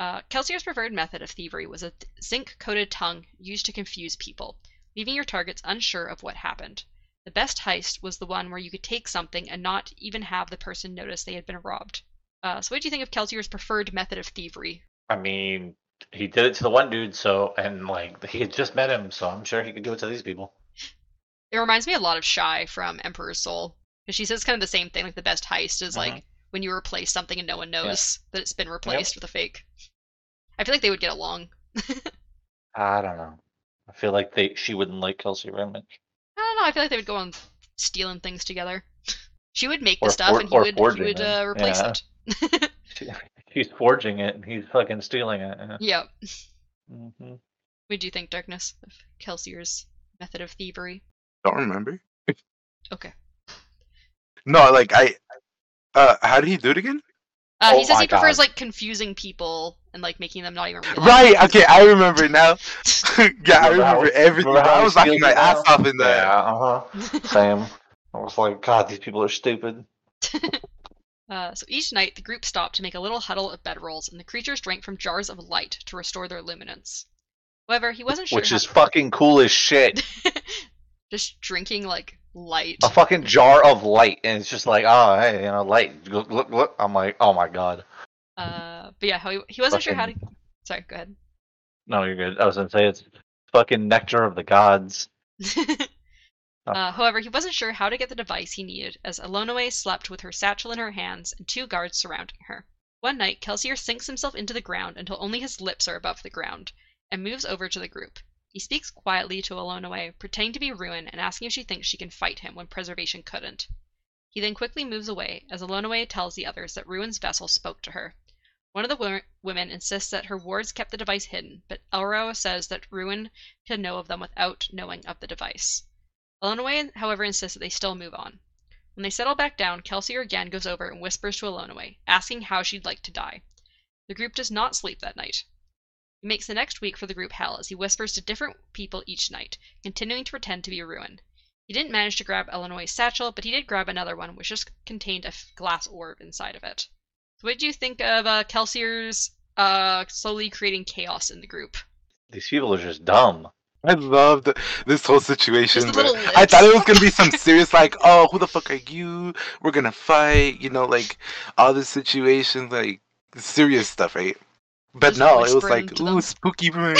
Uh, Kelsier's preferred method of thievery was a zinc coated tongue used to confuse people, leaving your targets unsure of what happened. The best heist was the one where you could take something and not even have the person notice they had been robbed. Uh, so, what do you think of Kelsier's preferred method of thievery? I mean, he did it to the one dude, so, and like, *laughs* he had just met him, so I'm sure he could do it to these people. It reminds me a lot of Shai from Emperor's Soul. Because she says kind of the same thing, like the best heist is like Mhm. when you replace something and no one knows that it's been replaced with a fake. I feel like they would get along. *laughs* I don't know. I feel like they she wouldn't like Kelsier very much. I don't know. I feel like they would go on stealing things together. *laughs* She would make the stuff, for- and he would he would uh, replace Yeah. it. *laughs* She, she's forging it, and he's fucking stealing it. Yeah. yeah. hmm What do you think, Darkness, of Kelsier's method of thievery? Don't remember. Okay. No, like I. Uh, how did he do it again? Uh, Oh he says my he prefers God. like confusing people and like making them not even realize. Right. Okay, I remember now. *laughs* yeah, I Remember how- remember everything. remember I was laughing steals my ass now? off in that. Yeah, uh huh. *laughs* Same. I was like, God, these people are stupid. *laughs* Uh, so each night, the group stopped to make a little huddle of bedrolls, and the creatures drank from jars of light to restore their luminance. However, he wasn't sure. Which how- is fucking cool as shit. Just drinking like light. A fucking jar of light, and it's just like, oh, hey, you know, light. Look, look, look. I'm like, oh my god. Uh, but yeah, he, he wasn't sure how to. Sorry, go ahead. No, you're good. I was gonna say it's fucking nectar of the gods. *laughs* uh, however, he wasn't sure how to get the device he needed, as Alonoe slept with her satchel in her hands and two guards surrounding her. One night, Kelsier sinks himself into the ground until only his lips are above the ground, and moves over to the group. He speaks quietly to Alonoe, pretending to be Ruin and asking if she thinks she can fight him when Preservation couldn't. He then quickly moves away, as Alonoe tells the others that Ruin's vessel spoke to her. One of the wo- women insists that her wards kept the device hidden, but Elro says that Ruin can know of them without knowing of the device. Alonoe, however, insists that they still move on. When they settle back down, Kelsier again goes over and whispers to Alonoe, asking how she'd like to die. The group does not sleep that night. He makes the next week for the group hell as he whispers to different people each night, continuing to pretend to be Ruin. He didn't manage to grab Alonoe's satchel, but he did grab another one, which just contained a glass orb inside of it. what do you think of uh, Kelsier's uh, slowly creating chaos in the group? These people are just dumb. I loved this whole situation. Just the little I thought it was gonna be some serious, like, oh, who the fuck are you? We're gonna fight, you know, like all this situation, like serious stuff, right? But no, it was like, ooh, them. spooky *laughs* Ruin.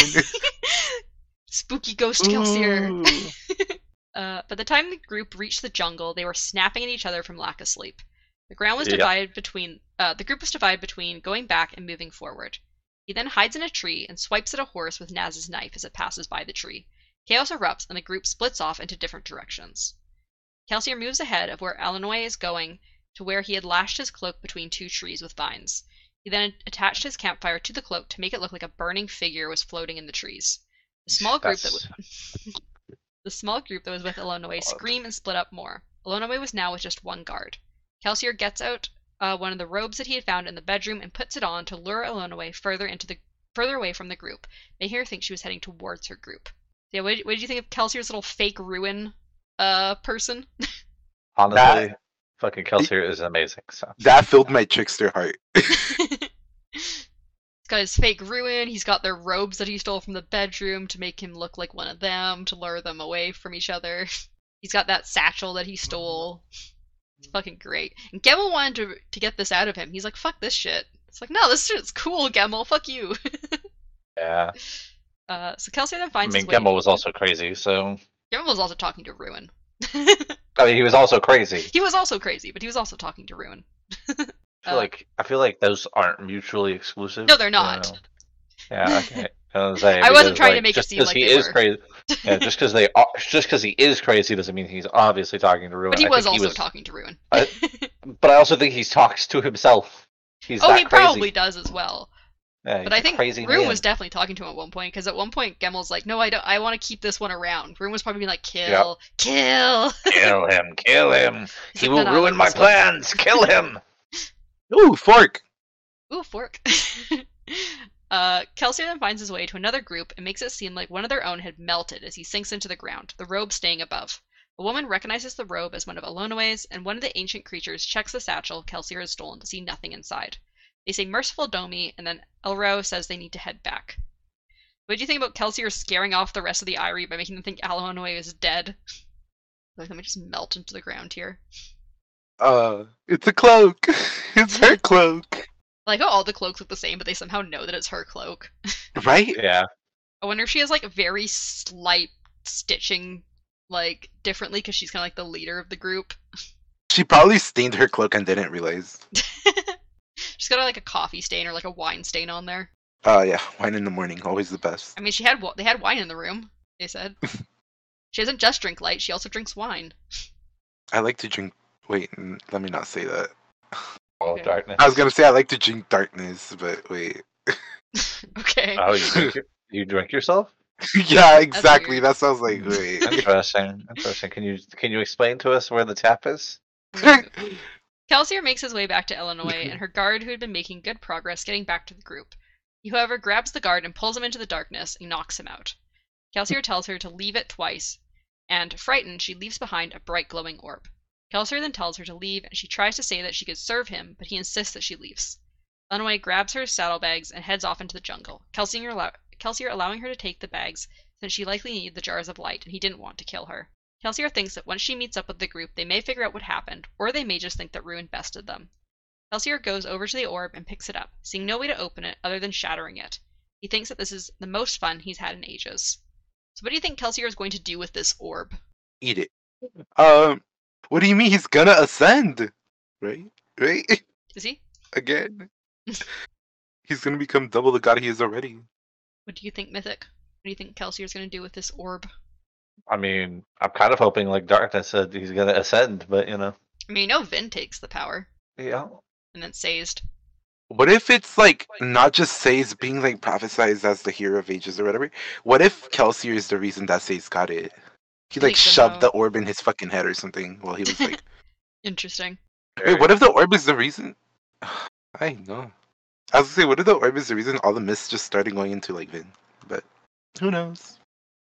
Spooky ghost Kelsier. *laughs* Uh, by the time the group reached the jungle, they were snapping at each other from lack of sleep. The ground was divided between uh, the group was divided between going back and moving forward. He then hides in a tree and swipes at a horse with Nazh's knife as it passes by the tree. Chaos erupts and the group splits off into different directions. Kelsier moves ahead of where Alonoe is going to where he had lashed his cloak between two trees with vines. He then attached his campfire to the cloak to make it look like a burning figure was floating in the trees. The small group that was *laughs* the small group that was with Alonoe God. scream and split up more. Alonoe was now with just one guard. Kelsier gets out uh, one of the robes that he had found in the bedroom and puts it on to lure Alonoe further into the further away from the group, making her think she was heading towards her group. Yeah, what, what did you think of Kelsier's little fake ruin uh person? *laughs* Honestly, That- fucking Kelsier is amazing. So that filled my trickster heart. *laughs* he's got his fake ruin. He's got their robes that he stole from the bedroom to make him look like one of them, to lure them away from each other. *laughs* He's got that satchel that he stole. It's fucking great. And Gemmel wanted to to get this out of him. He's like, "Fuck this shit." It's like, "No, this shit's cool, Gemmel. Fuck you." *laughs* yeah, uh, so Kelsier then finds. I mean. Gemmel was also crazy. So Gemmel was also talking to Ruin. *laughs* I mean, he was also crazy. he was also crazy, but he was also talking to Ruin. I feel Uh, like I feel like those aren't mutually exclusive. No, they're you not. know? Yeah, okay. I, was *laughs* saying, I wasn't because, trying to like, make it just seem 'cause like he is were. crazy. Yeah, just because they are, just because he is crazy doesn't mean he's obviously talking to Ruin. But he I was also was- talking to Ruin. I- But I also think he talks to himself. He's oh, that he crazy. probably does as well. Yeah, But I think crazy Ruin man. was definitely talking to him at one point because at one point Gemmel's like, "No, I don't. I want to keep this one around." Ruin was probably being like, "Kill, kill." kill him, kill him. *laughs* He's He like, will "No, no, I ruin my this one." plans. Kill him. *laughs* Ooh, fork. Ooh, fork. *laughs* uh, Kelsier then finds his way to another group and makes it seem like one of their own had melted as he sinks into the ground, the robe staying above. A woman recognizes the robe as one of Alonoe's, and one of the ancient creatures checks the satchel Kelsier has stolen to see nothing inside. They say merciful Domi, and then Elro says they need to head back. What do you think about Kelsier scaring off the rest of the Ire by making them think Alonoe is dead? *laughs* Like, let me just melt into the ground here. Uh, it's a cloak. *laughs* it's her cloak, Like, oh, all the cloaks look the same, but they somehow know that it's her cloak. *laughs* right? Yeah. I wonder if she has like very slight stitching, like differently, because she's kind of like the leader of the group. She probably stained her cloak and didn't realize. *laughs* she's got like a coffee stain or like a wine stain on there. Uh, yeah, wine in the morning, always the best. I mean, she had they had wine in the room. They said she doesn't just drink light; she also drinks wine. I like to drink. Wait, n- let me not say that. All Okay. darkness. I was gonna say I like to drink darkness, but wait. *laughs* okay. Oh, you drink, your- you drink yourself? *laughs* yeah, exactly. That sounds like hmm. wait. *laughs* Interesting. Interesting. Can you can you explain to us where the tap is? Kelsier makes his way back to Alonoe, mm-hmm. and her guard, who had been making good progress getting back to the group. He, however, grabs the guard and pulls him into the darkness and knocks him out. Kelsier tells her to leave it twice, and, frightened, she leaves behind a bright glowing orb. Kelsier then tells her to leave, and she tries to say that she could serve him, but he insists that she leaves. Alonoe grabs her saddlebags and heads off into the jungle, Kelsier, allow- Kelsier allowing her to take the bags since she likely needed the jars of light and he didn't want to kill her. Kelsier thinks that once she meets up with the group, they may figure out what happened, or they may just think that Ruin bested them. Kelsier goes over to the orb and picks it up, seeing no way to open it other than shattering it. He thinks that this is the most fun he's had in ages. So, what do you think Kelsier is going to do with this orb? Eat it. Um, what do you mean he's gonna ascend? Right? Right? Is he? Again. *laughs* he's gonna become double the god he is already. What do you think, Mythic? What do you think Kelsier is going to do with this orb? I mean, I'm kind of hoping, like Darkness said, he's gonna ascend, but you know, I mean, you know Vin takes the power, yeah. and then Sazed. What if it's like not just Say's being like prophesized as the hero of ages or whatever? What if Kelsier is the reason that Say's got it? He like shoved the orb in his fucking head or something while he was like *laughs* Interesting. Wait, what if the orb is the reason? *sighs* I know. I was gonna say, what if the orb is the reason all the mists just started going into like Vin? But who knows?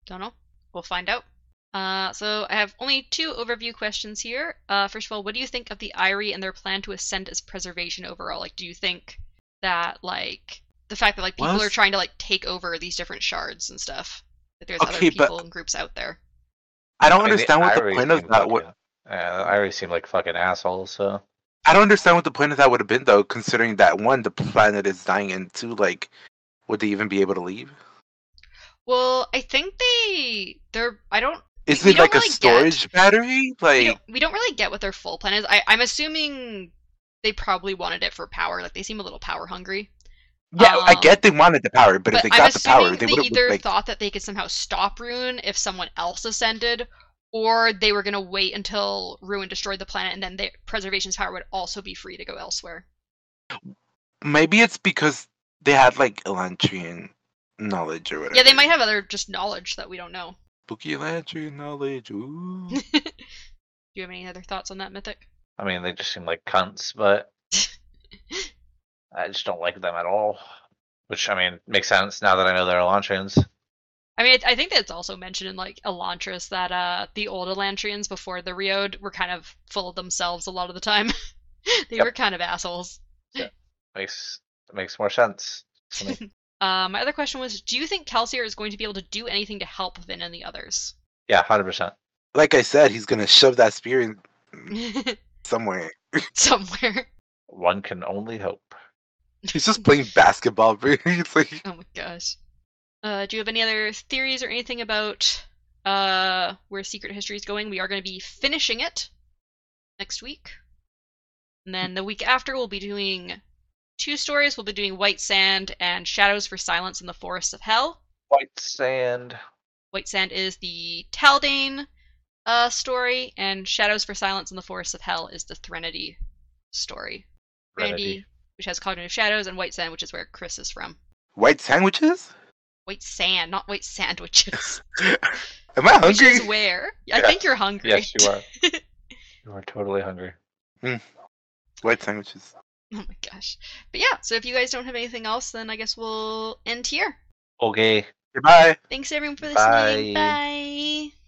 Don't know. We'll find out. Uh, so I have only two overview questions here. Uh, first of all, what do you think of the Ire and their plan to ascend as preservation overall? Like, do you think that like the fact that like people Was- are trying to like take over these different shards and stuff? That there's other Okay, but- people and groups out there. I don't I mean, understand what the Ire point of that like would. a- Yeah, the Ire seem like fucking assholes. So I don't understand what the point of that would have been though, considering that one, the planet is dying, and two, like, would they even be able to leave? Well, I think they they're I don't Is it like really a get- storage battery? we Like, don't, we don't really get what their full plan is. I, I'm assuming they probably wanted it for power. Like they seem a little power hungry. Yeah, I um, get they wanted the power, but, But, if they I'm got the power, they they would either have like. thought that they could somehow stop Ruin if someone else ascended, or they were gonna wait until Ruin destroyed the planet, and then the preservation's power would also be free to go elsewhere. Maybe it's because they had like Elantrian knowledge or whatever. Yeah, they might have other just knowledge that we don't know. Spooky Elantrian knowledge. Ooh. *laughs* Do you have any other thoughts on that, Mythic? I mean, they just seem like cunts, but I just don't like them at all. Which I mean makes sense now that I know they're Elantrians. I mean, I think that's also mentioned in like Elantris that uh the old Elantrians before the Reod were kind of full of themselves a lot of the time. *laughs* they Yep. were kind of assholes. Yeah. Makes makes more sense. to me. *laughs* Uh, my other question was, do you think Kelsier is going to be able to do anything to help Vin and the others? yeah, hundred percent. Like I said, he's gonna shove that spear in *laughs* somewhere. Somewhere. One can only hope. He's just playing basketball, bro. *laughs* It's like Oh my gosh. Uh, do you have any other theories or anything about uh, where Secret History is going? We are going to be finishing it next week. And then the week after, we'll be doing two stories. We'll be doing White Sand and Shadows for Silence in the Forests of Hell. White sand. White Sand is the Taldain uh, story, and Shadows for Silence in the Forests of Hell is the Threnody story. Threnody, Threnody. Which has Cognitive Shadows, and White Sand, which is where Khriss is from. white sandwiches. White sand, not white sandwiches. *laughs* Am I Which hungry? is where? I think you're hungry. Yes, you are. *laughs* you are totally hungry. Hmm. White sandwiches. oh my gosh. But yeah, so if you guys don't have anything else, then I guess we'll end here. Okay. Goodbye. Thanks everyone for listening. Bye. Bye.